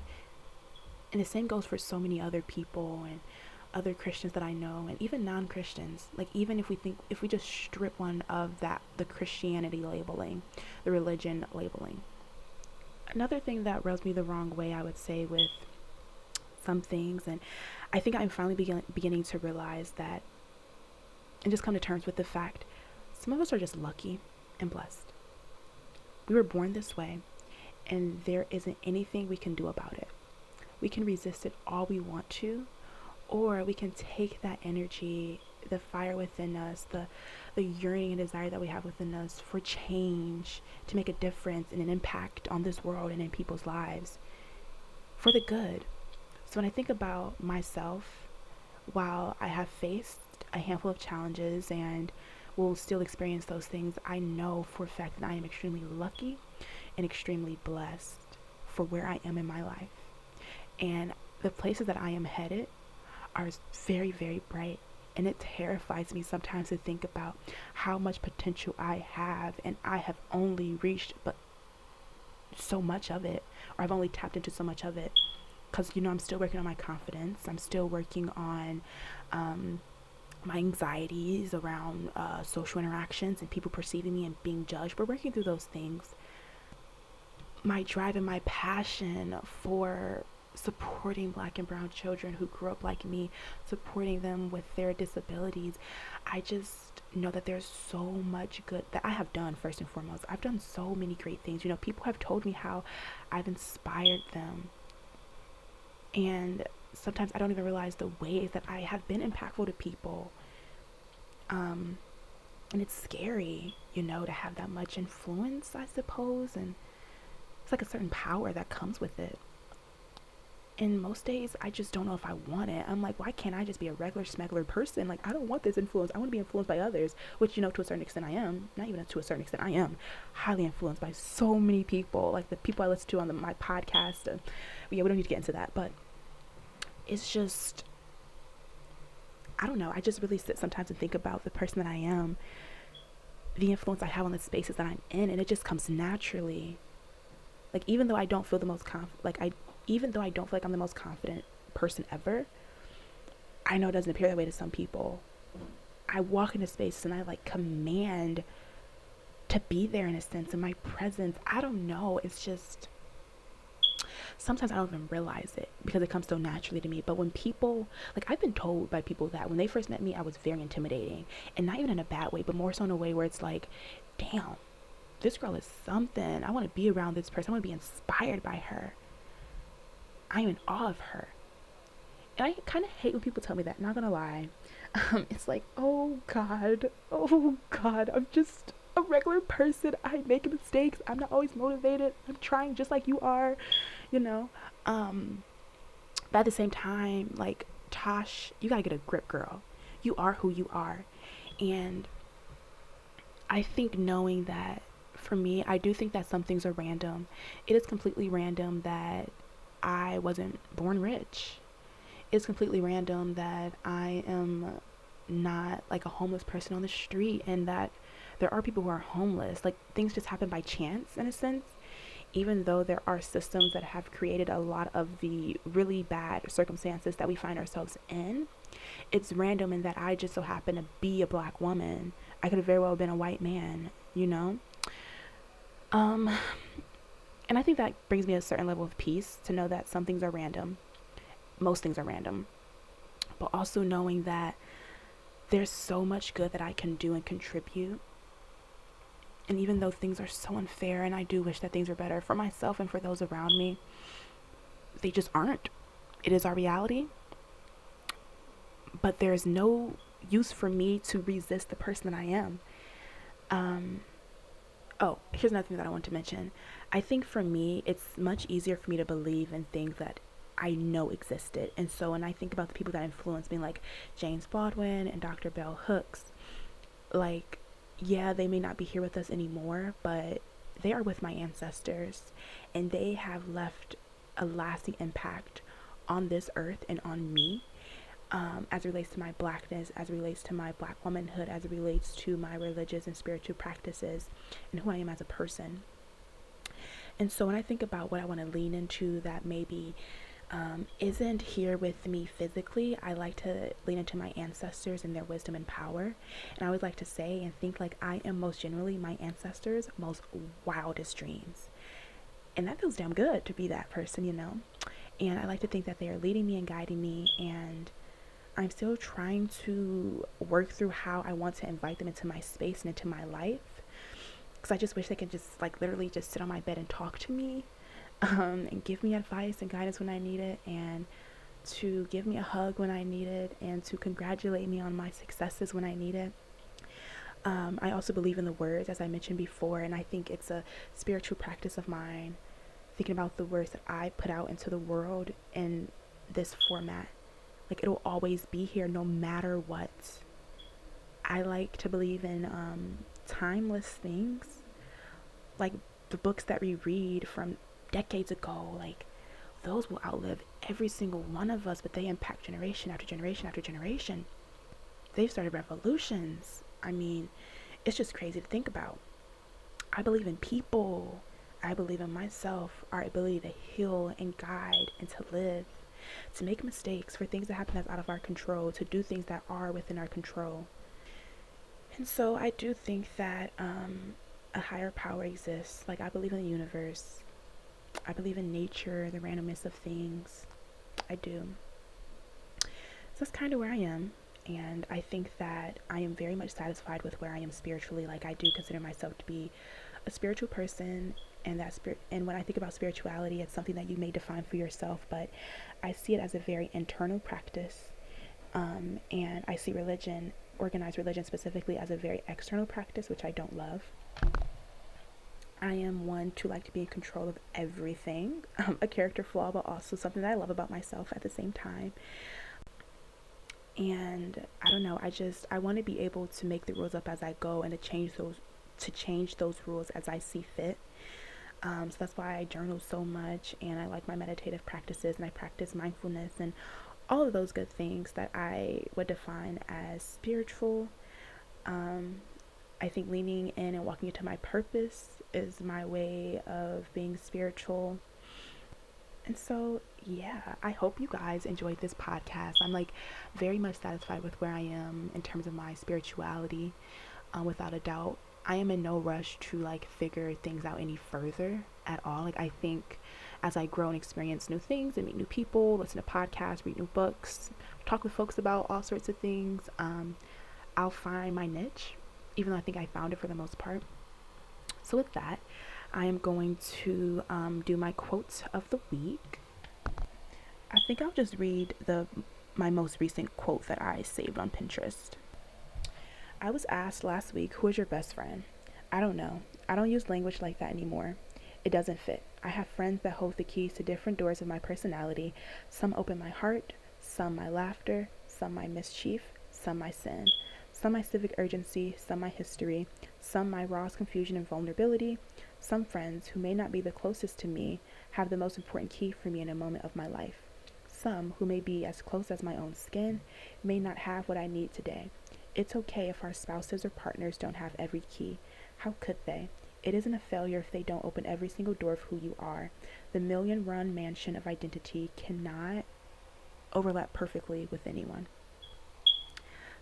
And the same goes for so many other people and other Christians that I know and even non-Christians. Like even if we think if we just strip one of that the Christianity labeling, the religion labeling, another thing that rubs me the wrong way, I would say, with some things, and I think I'm finally begin- beginning to realize that and just come to terms with the fact some of us are just lucky and blessed. We were born this way, and there isn't anything we can do about it. We can resist it all we want to, or we can take that energy, the fire within us, the the yearning and desire that we have within us for change, to make a difference and an impact on this world and in people's lives for the good. So when I think about myself, while I have faced a handful of challenges and will still experience those things, I know for a fact that I am extremely lucky and extremely blessed for where I am in my life. And the places that I am headed are very, very bright. And it terrifies me sometimes to think about how much potential I have, and I have only reached but so much of it, or I've only tapped into so much of it. Because, you know, I'm still working on my confidence, I'm still working on um, my anxieties around uh, social interactions and people perceiving me and being judged. We're working through those things. My drive and my passion for supporting black and brown children who grew up like me, supporting them with their disabilities. I just know that there's so much good that I have done first and foremost. I've done so many great things. You know, people have told me how I've inspired them. And sometimes I don't even realize the ways that I have been impactful to people. Um, and it's scary, you know, to have that much influence, I suppose, and it's like a certain power that comes with it. And most days, I just don't know if I want it. I'm like, why can't I just be a regular smuggler person? Like, I don't want this influence. I want to be influenced by others, which, you know, to a certain extent, I am. Not even to a certain extent, I am highly influenced by so many people, like the people I listen to on the, my podcast. And yeah, we don't need to get into that, but it's just I don't know. I just really sit sometimes and think about the person that I am, the influence I have on the spaces that I'm in, and it just comes naturally. Like even though I don't feel the most conf like I even though I don't feel like I'm the most confident person ever, I know it doesn't appear that way to some people. I walk into spaces and I like command to be there in a sense, and my presence. I don't know. It's just sometimes I don't even realize it because it comes so naturally to me. But when people, like I've been told by people that when they first met me, I was very intimidating and not even in a bad way, but more so in a way where it's like, damn, this girl is something. I want to be around this person. I want to be inspired by her. I'm in awe of her. And I kind of hate when people tell me that, not gonna lie. Um, it's like, oh God, oh God, I'm just a regular person. I make mistakes. I'm not always motivated. I'm trying just like you are you know um but at the same time like tosh you gotta get a grip girl you are who you are and i think knowing that for me i do think that some things are random it is completely random that i wasn't born rich it's completely random that i am not like a homeless person on the street and that there are people who are homeless like things just happen by chance in a sense even though there are systems that have created a lot of the really bad circumstances that we find ourselves in, it's random in that I just so happen to be a black woman. I could have very well been a white man, you know? Um, and I think that brings me a certain level of peace to know that some things are random. Most things are random. But also knowing that there's so much good that I can do and contribute and even though things are so unfair, and I do wish that things were better for myself and for those around me, they just aren't. It is our reality. But there's no use for me to resist the person that I am. Um, oh, here's another thing that I want to mention. I think for me, it's much easier for me to believe in things that I know existed. And so when I think about the people that influenced me, like James Baldwin and Dr. Bell Hooks, like yeah, they may not be here with us anymore, but they are with my ancestors and they have left a lasting impact on this earth and on me um, as it relates to my blackness, as it relates to my black womanhood, as it relates to my religious and spiritual practices and who I am as a person. And so when I think about what I want to lean into that maybe um, isn't here with me physically, I like to lean into my ancestors and their wisdom and power. And I always like to say and think like I am most generally my ancestors' most wildest dreams. And that feels damn good to be that person, you know? And I like to think that they are leading me and guiding me. And I'm still trying to work through how I want to invite them into my space and into my life. Because I just wish they could just, like, literally just sit on my bed and talk to me um, and give me advice and guidance when I need it, and to give me a hug when I need it, and to congratulate me on my successes when I need it. Um, I also believe in the words, as I mentioned before, and I think it's a spiritual practice of mine, thinking about the words that I put out into the world in this format. Like it'll always be here no matter what. I like to believe in um, timeless things, like the books that we read from decades ago, like those will outlive every single one of us, but they impact generation after generation after generation. They've started revolutions. I mean, it's just crazy to think about. I believe in people. I believe in myself, our ability to heal and guide and to live, to make mistakes, for things that happen that's out of our control, to do things that are within our control. And so I do think that um, a higher power exists. Like, I believe in the universe. I believe in nature, the randomness of things. I do. So that's kind of where I am. And I think that I am very much satisfied with where I am spiritually. Like, I do consider myself to be a spiritual person. And that spirit, and when I think about spirituality, it's something that you may define for yourself, but I see it as a very internal practice. Um, and I see religion, organized religion specifically, as a very external practice, which I don't love. I am one to like to be in control of everything, um, a character flaw, but also something that I love about myself at the same time. And I don't know, I just I want to be able to make the rules up as I go and to change those to change those rules as I see fit. Um, so that's why I journal so much and I like my meditative practices and I practice mindfulness and all of those good things that I would define as spiritual. Um, I think leaning in and walking into my purpose is my way of being spiritual. And so, yeah, I hope you guys enjoyed this podcast. I'm like very much satisfied with where I am in terms of my spirituality, um, without a doubt. I am in no rush to like figure things out any further at all. Like, I think as I grow and experience new things and meet new people, listen to podcasts, read new books, talk with folks about all sorts of things, um, I'll find my niche, even though I think I found it for the most part. So, with that, I am going to um, do my quotes of the week. I think I'll just read the my most recent quote that I saved on Pinterest. I was asked last week, "Who is your best friend?" I don't know. I don't use language like that anymore. It doesn't fit. I have friends that hold the keys to different doors of my personality. Some open my heart, some my laughter, some my mischief, some my sin, some my civic urgency, some my history, some my rawest confusion and vulnerability. Some friends who may not be the closest to me have the most important key for me in a moment of my life. Some who may be as close as my own skin may not have what I need today. It's okay if our spouses or partners don't have every key. How could they? It isn't a failure if they don't open every single door of who you are. The million run mansion of identity cannot overlap perfectly with anyone.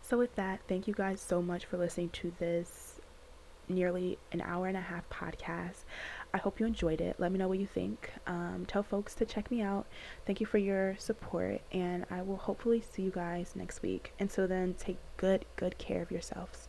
So, with that, thank you guys so much for listening to this nearly an hour and a half podcast. I hope you enjoyed it. Let me know what you think. Um, tell folks to check me out. Thank you for your support, and I will hopefully see you guys next week. Until then, take good, good care of yourselves.